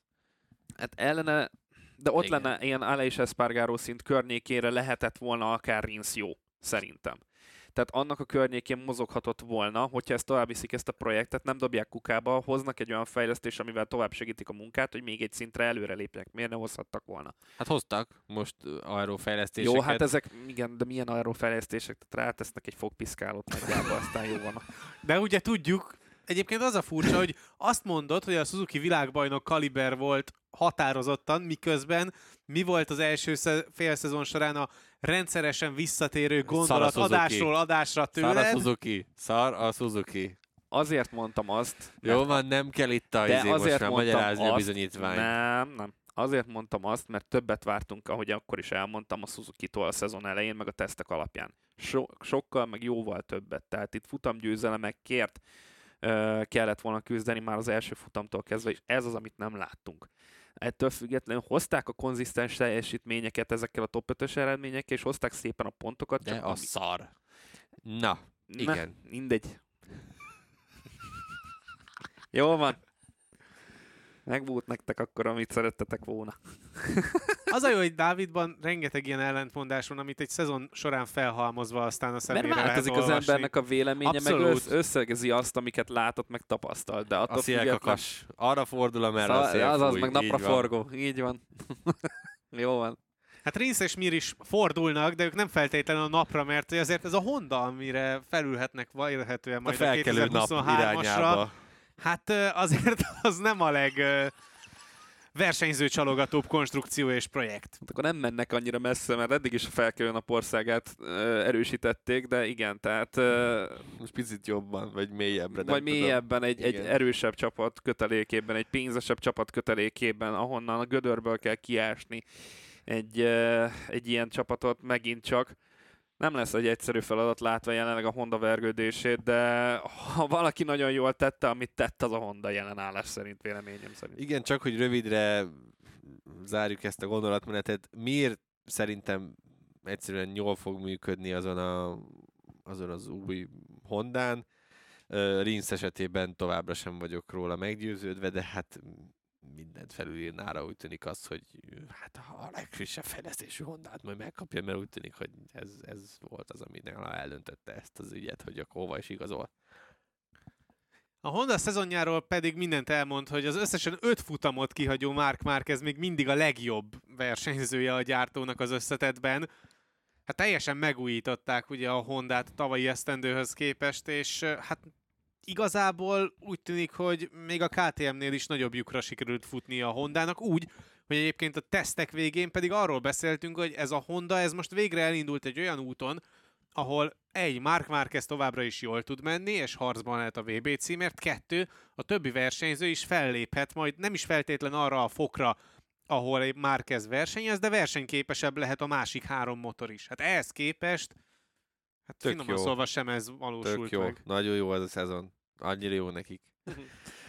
Hát ellene, de ott Igen. lenne ilyen Aleix Espargaro szint környékére lehetett volna akár Rins jó, szerintem. Tehát annak a környékén mozoghatott volna, hogyha ezt tovább viszik ezt a projektet, nem dobják kukába, hoznak egy olyan fejlesztést, amivel tovább segítik a munkát, hogy még egy szintre előre lépjenek. Miért ne hozhattak volna? Hát hoztak most aerófejlesztéseket. Jó, hát ezek, igen, de milyen aerófejlesztések? Tehát rátesznek egy fogpiszkálót nagyjából, aztán jó van. De ugye tudjuk, Egyébként az a furcsa, hogy azt mondod, hogy a Suzuki világbajnok kaliber volt határozottan, miközben mi volt az első félszezon során a rendszeresen visszatérő gondolat adásról adásra tőled? Szar a Suzuki. Szar a Suzuki. Azért mondtam azt. Jó van, nem kell itt a izé azért most magyarázni azt, a bizonyítványt. Nem, nem. Azért mondtam azt, mert többet vártunk, ahogy akkor is elmondtam a Suzuki-tól a szezon elején, meg a tesztek alapján. So- sokkal, meg jóval többet. Tehát itt futamgyőzelemekért kellett volna küzdeni már az első futamtól kezdve, és ez az, amit nem láttunk. Ettől függetlenül hozták a konzisztens teljesítményeket ezekkel a top 5-ös eredményekkel, és hozták szépen a pontokat. De csak a ami... szar. Na, igen. Na, mindegy. Jó van. Megvolt nektek akkor, amit szerettetek volna. *laughs* Az a jó, hogy Dávidban rengeteg ilyen ellentmondás van, amit egy szezon során felhalmozva aztán a szemére Mert változik az embernek a véleménye, Abszolút. meg össz, összegezi azt, amiket látott, meg tapasztalt. De attól a független... Arra fordul, amerre a szél Az az, meg napra így forgó. Van. Így van. *laughs* jó van. Hát Rinsz és Mir is fordulnak, de ők nem feltétlenül a napra, mert azért ez a Honda, amire felülhetnek vélhetően majd a, a 2023-asra. Hát azért *laughs* az nem a leg versenyző csalogatóbb konstrukció és projekt. Hát akkor nem mennek annyira messze, mert eddig is a felkelő napországát erősítették, de igen, tehát... Most picit jobban, vagy mélyebbre. Vagy mélyebben, egy, egy erősebb csapat kötelékében, egy pénzesebb csapat kötelékében, ahonnan a gödörből kell kiásni egy, egy ilyen csapatot megint csak nem lesz egy egyszerű feladat látva jelenleg a Honda vergődését, de ha valaki nagyon jól tette, amit tett, az a Honda jelenállás szerint, véleményem szerint. Igen, csak hogy rövidre zárjuk ezt a gondolatmenetet. Miért szerintem egyszerűen jól fog működni azon, a, azon az új Hondán, Rinsz esetében továbbra sem vagyok róla meggyőződve, de hát mindent felülírnára úgy tűnik az, hogy hát a legfrissebb fejlesztésű Hondát majd megkapja, mert úgy tűnik, hogy ez, ez volt az, ami eldöntötte ezt az ügyet, hogy akkor hova is igazol. A Honda szezonjáról pedig mindent elmond, hogy az összesen öt futamot kihagyó Mark Marquez még mindig a legjobb versenyzője a gyártónak az összetetben. Hát teljesen megújították ugye a Hondát tavalyi esztendőhöz képest, és hát igazából úgy tűnik, hogy még a KTM-nél is nagyobb lyukra sikerült futni a Hondának, úgy, hogy egyébként a tesztek végén pedig arról beszéltünk, hogy ez a Honda, ez most végre elindult egy olyan úton, ahol egy, Mark Marquez továbbra is jól tud menni, és harcban lehet a VB címért, kettő, a többi versenyző is felléphet, majd nem is feltétlen arra a fokra, ahol egy Marquez versenyez, de versenyképesebb lehet a másik három motor is. Hát ehhez képest, hát Tök finoman jó. szólva sem ez valósult Tök jó, meg. nagyon jó ez a szezon. Annyira jó nekik.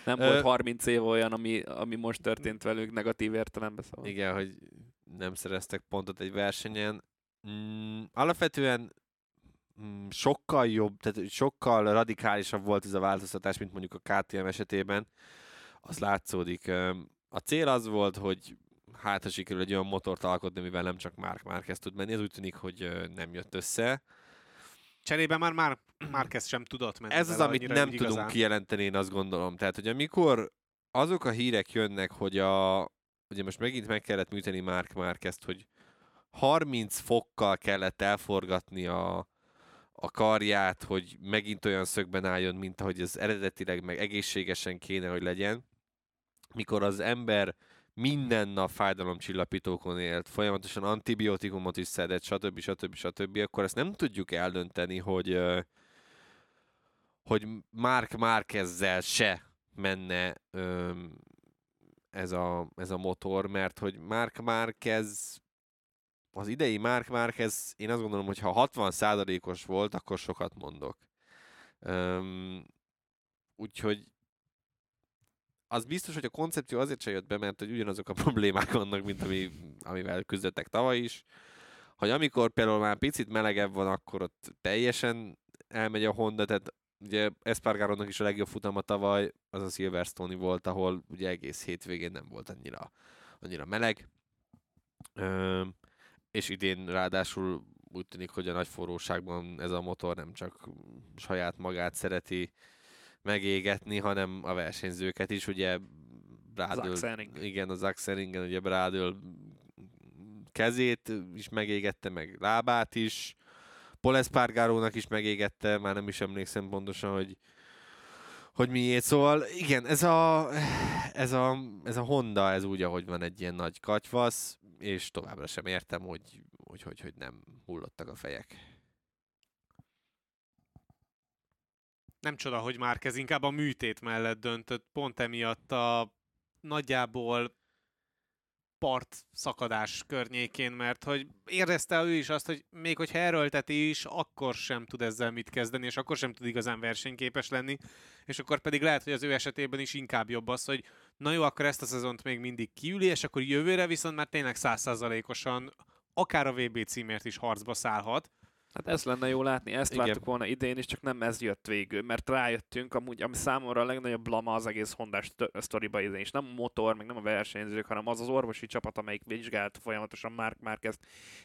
Nem Ö- volt 30 év olyan, ami, ami most történt velük negatív értelemben. Szóval. Igen, hogy nem szereztek pontot egy versenyen. Mm, alapvetően mm, sokkal jobb, tehát sokkal radikálisabb volt ez a változtatás, mint mondjuk a KTM esetében. Az látszódik. A cél az volt, hogy hát ha sikerül egy olyan motort alkotni, mivel nem csak Mark Marquez tud menni, ez úgy tűnik, hogy nem jött össze. Cserébe már Mark *clears throat* Marquez sem tudott menni. Ez az, amit nem tudunk igazán. kijelenteni, én azt gondolom. Tehát, hogy amikor azok a hírek jönnek, hogy a, ugye most megint meg kellett műteni Mark Marquezt, hogy 30 fokkal kellett elforgatni a, a karját, hogy megint olyan szögben álljon, mint ahogy ez eredetileg meg egészségesen kéne, hogy legyen. Mikor az ember minden nap fájdalomcsillapítókon élt, folyamatosan antibiotikumot is szedett, stb. stb. stb., akkor ezt nem tudjuk eldönteni, hogy hogy Mark Márkezzel se menne ez, a, ez a motor, mert hogy Mark Márquez az idei Mark Márquez, én azt gondolom, hogy ha 60%-os volt, akkor sokat mondok. Öm, úgyhogy az biztos, hogy a koncepció azért se jött be, mert hogy ugyanazok a *laughs* problémák vannak, mint ami, amivel küzdöttek tavaly is, hogy amikor például már picit melegebb van, akkor ott teljesen elmegy a Honda, tehát ugye Espargarónak is a legjobb futama tavaly, az a Silverstone volt, ahol ugye egész hétvégén nem volt annyira, annyira meleg. Öm, és idén ráadásul úgy tűnik, hogy a nagy forróságban ez a motor nem csak saját magát szereti megégetni, hanem a versenyzőket is, ugye Brádől, Axelring. igen, az Axelringen, ugye Brádől kezét is megégette, meg lábát is, Paul Espargarónak is megégette, már nem is emlékszem pontosan, hogy hogy miért. Szóval igen, ez a, ez a, ez a Honda, ez úgy, ahogy van egy ilyen nagy katyvasz, és továbbra sem értem, hogy, hogy, hogy, hogy nem hullottak a fejek. Nem csoda, hogy Márquez inkább a műtét mellett döntött, pont emiatt a nagyjából part szakadás környékén, mert hogy érezte ő is azt, hogy még hogyha erőlteti is, akkor sem tud ezzel mit kezdeni, és akkor sem tud igazán versenyképes lenni, és akkor pedig lehet, hogy az ő esetében is inkább jobb az, hogy na jó, akkor ezt a szezont még mindig kiüli, és akkor jövőre viszont már tényleg százszázalékosan akár a VB címért is harcba szállhat. Hát ezt lenne jó látni, ezt Igen. Láttuk volna idén is, csak nem ez jött végül, mert rájöttünk, amúgy, ami számomra a legnagyobb blama az egész Hondás sztoriba idén is. Nem a motor, meg nem a versenyzők, hanem az az orvosi csapat, amelyik vizsgált folyamatosan Mark Márquez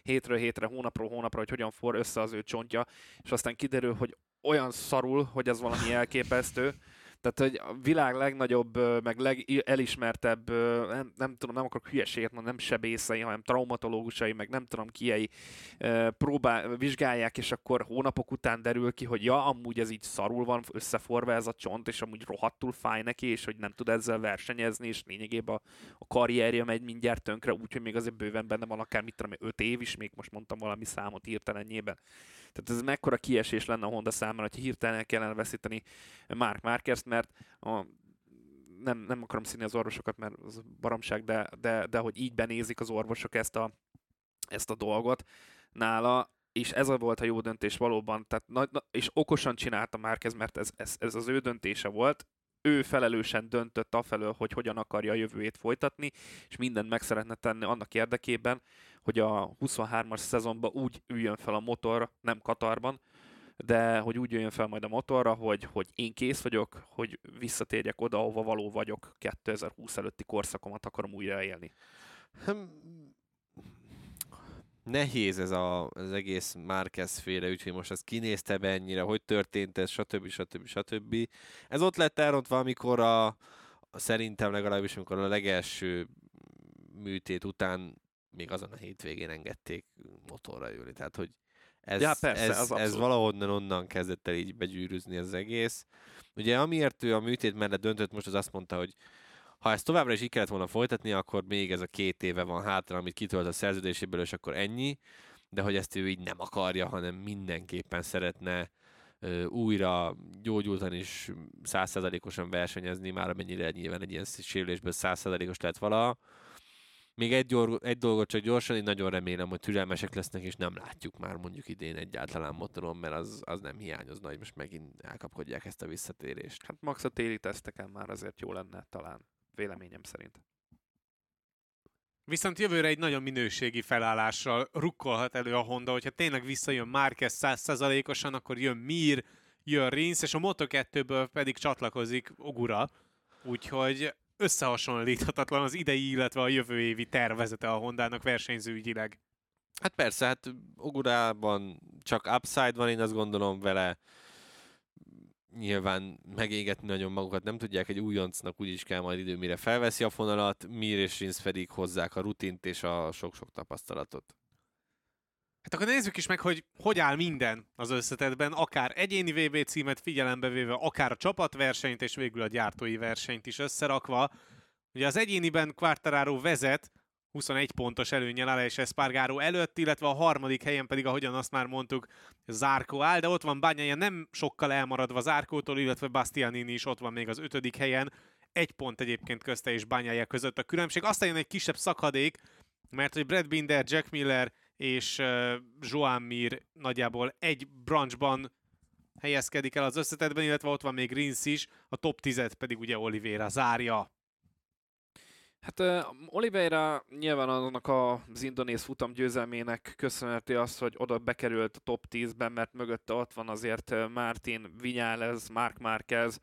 hétről hétre, hónapról hónapra, hogy hogyan for össze az ő csontja, és aztán kiderül, hogy olyan szarul, hogy ez valami elképesztő. Tehát, hogy a világ legnagyobb, meg legelismertebb, nem, nem tudom, nem akarok hülyeséget mondani, nem sebészei, hanem traumatológusai, meg nem tudom kiei próbál, vizsgálják, és akkor hónapok után derül ki, hogy ja, amúgy ez így szarul van összeforva ez a csont, és amúgy rohadtul fáj neki, és hogy nem tud ezzel versenyezni, és lényegében a, a karrierje megy mindjárt tönkre, úgyhogy még azért bőven benne van akár, mit tudom, én, öt év is, még most mondtam valami számot hirtelenjében. Tehát ez mekkora kiesés lenne a Honda számára, hogy hirtelen el kellene veszíteni Mark Marquez-t, mert a, nem, nem akarom színi az orvosokat, mert az baromság, de, de, de hogy így benézik az orvosok ezt a, ezt a dolgot nála, és ez a volt a jó döntés valóban, tehát na, na, és okosan csinálta Márquez, mert ez, ez, ez az ő döntése volt, ő felelősen döntött afelől, hogy hogyan akarja a jövőjét folytatni, és mindent meg szeretne tenni annak érdekében, hogy a 23-as szezonban úgy üljön fel a motor, nem Katarban, de hogy úgy jöjjön fel majd a motorra, hogy, hogy én kész vagyok, hogy visszatérjek oda, ahova való vagyok, 2020 előtti korszakomat akarom újra élni. Hm, Nehéz ez a, az egész Márquez féle, úgyhogy most ez kinézte be ennyire, hogy történt ez, stb. stb. stb. Ez ott lett elrontva, amikor a szerintem legalábbis, amikor a legelső műtét után még azon a hétvégén engedték motorra ülni. Tehát, hogy ez, Ja, persze, ez, az ez valahonnan onnan kezdett el így begyűrűzni az egész. Ugye amiért ő a műtét mellett döntött, most az azt mondta, hogy ha ezt továbbra is így kellett volna folytatni, akkor még ez a két éve van hátra, amit kitölt a szerződéséből, és akkor ennyi, de hogy ezt ő így nem akarja, hanem mindenképpen szeretne ö, újra gyógyultan is százszerzalékosan versenyezni, már amennyire nyilván egy ilyen sérülésből százszerzalékos lett valaha. Még egy, gyor, egy dolgot csak gyorsan, én nagyon remélem, hogy türelmesek lesznek, és nem látjuk már mondjuk idén egyáltalán motoron, mert az, az nem hiányozna, hogy most megint elkapkodják ezt a visszatérést. Hát max a téli teszteken már azért jó lenne talán, véleményem szerint. Viszont jövőre egy nagyon minőségi felállással rukkolhat elő a Honda, hogyha tényleg visszajön Márquez 100%-osan, akkor jön Mir, jön Rins, és a Moto2-ből pedig csatlakozik Ogura. Úgyhogy összehasonlíthatatlan az idei, illetve a jövő évi tervezete a Hondának versenyzőügyileg. Hát persze, hát Ogurában csak upside van, én azt gondolom vele nyilván megégetni nagyon magukat nem tudják, egy újoncnak úgy is kell majd idő, mire felveszi a fonalat, Mir és Rins pedig hozzák a rutint és a sok-sok tapasztalatot. Hát akkor nézzük is meg, hogy hogy áll minden az összetetben, akár egyéni VB címet figyelembe véve, akár a csapatversenyt és végül a gyártói versenyt is összerakva. Ugye az egyéniben Quartararo vezet, 21 pontos előnyel és Espargaro előtt, illetve a harmadik helyen pedig, ahogyan azt már mondtuk, Zárkó áll, de ott van Bányája nem sokkal elmaradva Zárkótól, illetve Bastianini is ott van még az ötödik helyen. Egy pont egyébként közte és Bányája között a különbség. Aztán jön egy kisebb szakadék, mert hogy Brad Binder, Jack Miller és uh, Joan Mir nagyjából egy branchban helyezkedik el az összetetben, illetve ott van még Rins is, a top 10 pedig ugye Oliveira zárja. Hát uh, Oliveira nyilván annak az indonéz futam győzelmének köszönheti azt, hogy oda bekerült a top 10-ben, mert mögötte ott van azért Martin Vinyales, Mark Marquez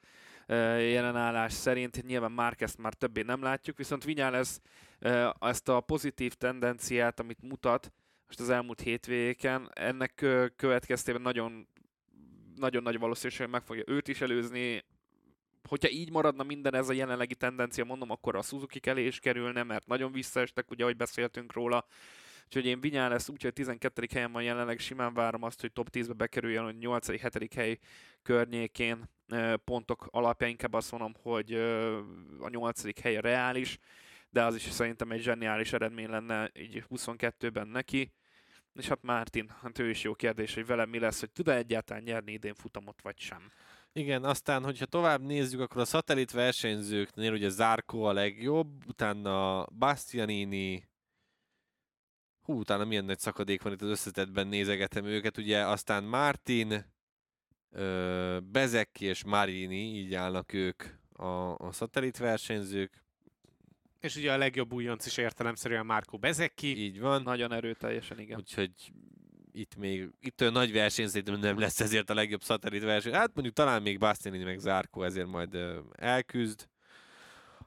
uh, jelenállás szerint. Nyilván Marquez már többé nem látjuk, viszont Vinyales uh, ezt a pozitív tendenciát, amit mutat most az elmúlt hétvégéken, ennek következtében nagyon nagyon nagy valószínűség meg fogja őt is előzni, hogyha így maradna minden ez a jelenlegi tendencia, mondom, akkor a Suzuki elé is kerülne, mert nagyon visszaestek, ugye, ahogy beszéltünk róla. Úgyhogy én Vinyá lesz úgy, hogy 12. helyen van jelenleg, simán várom azt, hogy top 10-be bekerüljön, hogy 8.-7. hely környékén pontok alapján inkább azt mondom, hogy a 8. hely a reális, de az is szerintem egy zseniális eredmény lenne így 22-ben neki. És hát Mártin, hát ő is jó kérdés, hogy velem mi lesz, hogy tud-e egyáltalán nyerni idén futamot, vagy sem. Igen, aztán, hogyha tovább nézzük, akkor a szatellit versenyzőknél ugye Zárkó a legjobb, utána Bastianini, hú, utána milyen nagy szakadék van itt az összetetben, nézegetem őket, ugye, aztán Martin, Bezeki és Marini, így állnak ők a, a szatellit versenyzők, És ugye a legjobb újonc is értelemszerűen Márko Bezeki. így van. Nagyon erőteljesen, igen. Úgyhogy itt még, itt olyan nagy verseny szerintem nem lesz ezért a legjobb szatellit verseny. Hát mondjuk talán még Bastianini meg Zárkó ezért majd elküzd.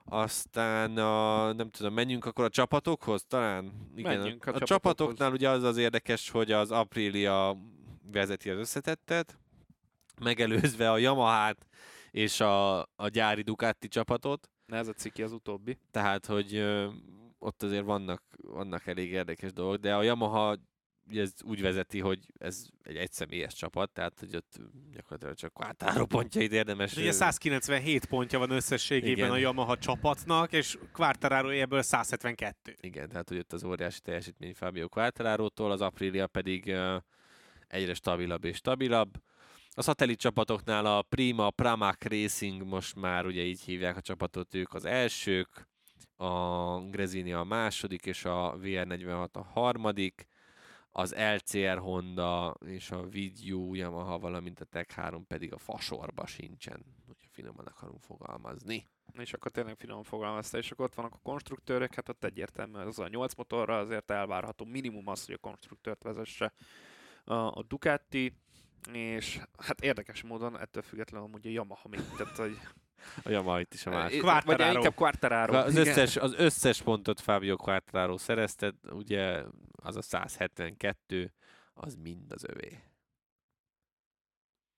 Aztán a, nem tudom, menjünk akkor a csapatokhoz talán? Menjünk a a, a csapatokhoz. csapatoknál ugye az az érdekes, hogy az Aprilia vezeti az összetettet, megelőzve a Yamahát és a, a gyári Ducati csapatot. Ne ez a ciki az utóbbi. Tehát, hogy ö, ott azért vannak, vannak elég érdekes dolgok, de a Yamaha ugye ez úgy vezeti, hogy ez egy egyszemélyes csapat, tehát hogy ott gyakorlatilag csak Quartaro pontjait érdemes. Ugye 197 pontja van összességében Igen. a Yamaha csapatnak, és Quartararo ebből 172. Igen, tehát hogy ott az óriási teljesítmény Fabio Quartararo-tól, az Aprilia pedig ö, egyre stabilabb és stabilabb. A szatellit csapatoknál a Prima, Pramac Racing, most már ugye így hívják a csapatot, ők az elsők, a Grezini a második, és a VR46 a harmadik, az LCR Honda és a Vidyu Yamaha, valamint a Tech 3 pedig a fasorba sincsen, hogyha finoman akarunk fogalmazni. És akkor tényleg finom fogalmazta, és akkor ott vannak a konstruktőrök, hát ott egyértelműen az a 8 motorra azért elvárható minimum az, hogy a konstruktőrt vezesse a, a Ducati. És hát érdekes módon ettől függetlenül amúgy a Yamaha még, tehát hogy... A Yamaha itt is a másik. Vagy Quartararo. inkább Quartararo. Az Igen. összes, az összes pontot Fabio Quartararo szerezte, ugye az a 172, az mind az övé.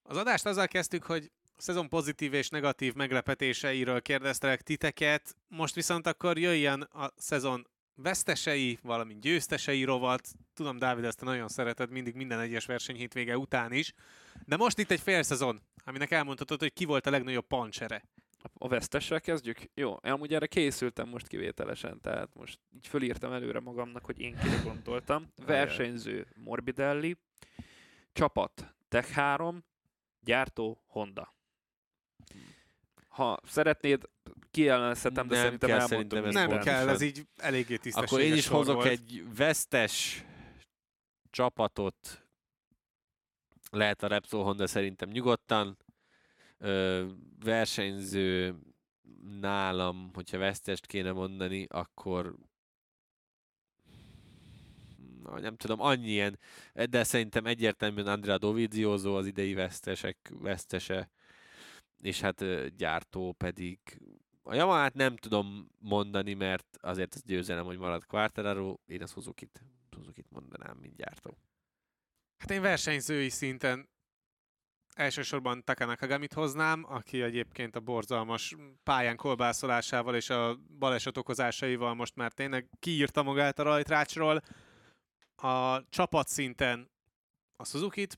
Az adást azzal kezdtük, hogy a szezon pozitív és negatív meglepetéseiről kérdeztelek titeket, most viszont akkor jöjjön a szezon vesztesei, valamint győztesei rovat. Tudom, Dávid, ezt nagyon szereted mindig minden egyes verseny hétvége után is. De most itt egy fél szezon, aminek elmondhatod, hogy ki volt a legnagyobb pancsere. A vesztessel kezdjük? Jó, én amúgy erre készültem most kivételesen, tehát most így fölírtam előre magamnak, hogy én kire gondoltam. *laughs* Versenyző Morbidelli, csapat Tech 3, gyártó Honda. Ha szeretnéd, kijelenezhetem, de Nem szerintem kell, szerintem ez Nem kell, ez így eléggé tisztességes Akkor én is hozok volt. egy vesztes csapatot, lehet a Repsol Honda szerintem nyugodtan. Ö, versenyző nálam, hogyha vesztest kéne mondani, akkor na, nem tudom, annyi ilyen, de szerintem egyértelműen Andrea Dovizioso az idei vesztesek vesztese, és hát gyártó pedig a Yamahát nem tudom mondani, mert azért az győzelem, hogy marad Quartararo, én a Suzuki-t, Suzuki-t mondanám, mint. Hát én versenyzői szinten elsősorban Taka Nakagamit hoznám, aki egyébként a borzalmas pályán kolbászolásával és a baleset okozásaival most már tényleg kiírta magát a rajtrácsról. A csapat szinten a Suzuki-t,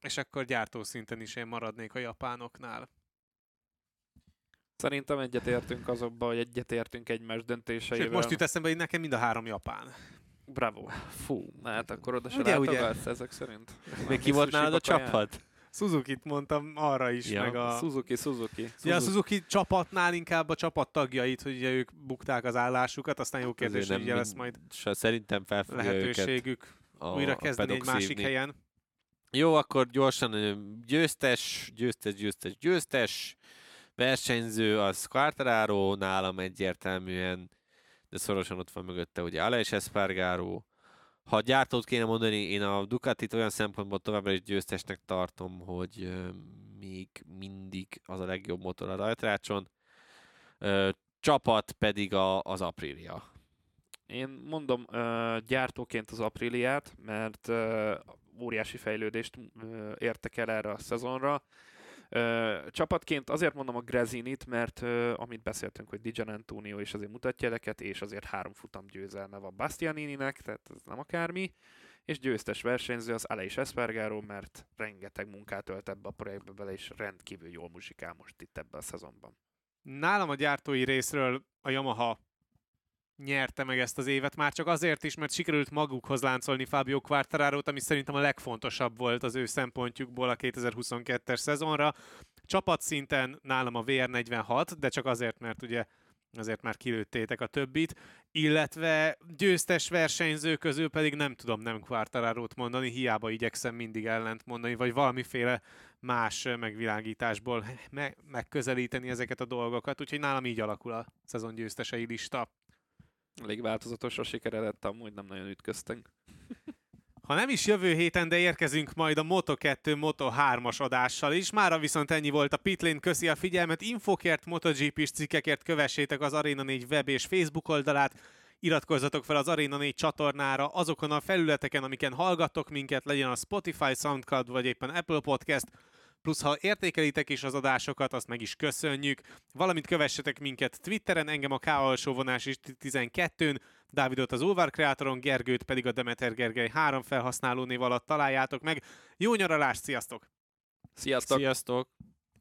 és akkor gyártó szinten is én maradnék a japánoknál. Szerintem egyetértünk azokba, hogy egyetértünk egymás döntéseivel. Sőt, most jut eszembe, hogy nekem mind a három japán. Bravo. Fú, hát akkor oda se Ugye, ugye? látogatsz ezek szerint. még ki volt nálad a csapat? Suzuki-t mondtam arra is, Ja, meg a... Suzuki, Suzuki. Ugye a Suzuki csapatnál inkább a csapat tagjait, hogy ugye ők bukták az állásukat, aztán jó kérdés, Azért hogy ugye lesz majd Szerintem lehetőségük a, újra a kezdeni egy másik szívni. helyen. Jó, akkor gyorsan győztes, győztes, győztes, győztes, versenyző az Quartararo, nálam egyértelműen, de szorosan ott van mögötte ugye Aleix Espargaro. Ha gyártót kéne mondani, én a Ducatit olyan szempontból továbbra is győztesnek tartom, hogy még mindig az a legjobb motor a rajtrácson. Csapat pedig a, az Aprilia. Én mondom gyártóként az Apriliát, mert óriási fejlődést értek el erre a szezonra. Csapatként azért mondom a Grezinit, mert amit beszéltünk, hogy Dijan Antonio is azért mutatja eleket, és azért három futam győzelme van Bastianininek, tehát ez nem akármi. És győztes versenyző az Aleix Espargaro, mert rengeteg munkát ölt ebbe a projektbe bele, és rendkívül jól muzsikál most itt ebben a szezonban. Nálam a gyártói részről a Yamaha nyerte meg ezt az évet, már csak azért is, mert sikerült magukhoz láncolni Fabio Quartararo-t, ami szerintem a legfontosabb volt az ő szempontjukból a 2022-es szezonra. Csapatszinten nálam a VR46, de csak azért, mert ugye azért már kilőttétek a többit, illetve győztes versenyző közül pedig nem tudom nem Quartararo-t mondani, hiába igyekszem mindig ellent mondani, vagy valamiféle más megvilágításból me- megközelíteni ezeket a dolgokat, úgyhogy nálam így alakul a szezon győztesei lista. Elég változatos a amúgy nem nagyon ütköztünk. *laughs* Ha nem is jövő héten, de érkezünk majd a Moto2, Moto3-as adással is. Mára viszont ennyi volt a Pitlane, köszi a figyelmet. Infokért, MotoGP-s cikkekért kövessétek az Arena 4 web és Facebook oldalát. Iratkozzatok fel az Arena 4 csatornára azokon a felületeken, amiken hallgattok minket, legyen a Spotify, Soundcloud vagy éppen Apple Podcast. Plusz ha értékelitek is az adásokat, azt meg is köszönjük. Valamint kövessetek minket Twitteren, engem a K alsó vonás is 12-n, Dávidot az Ulvar Kreatoron, Gergőt pedig a Demeter Gergely három felhasználó név alatt találjátok meg. Jó nyaralást, sziasztok! Sziasztok! Sziasztok!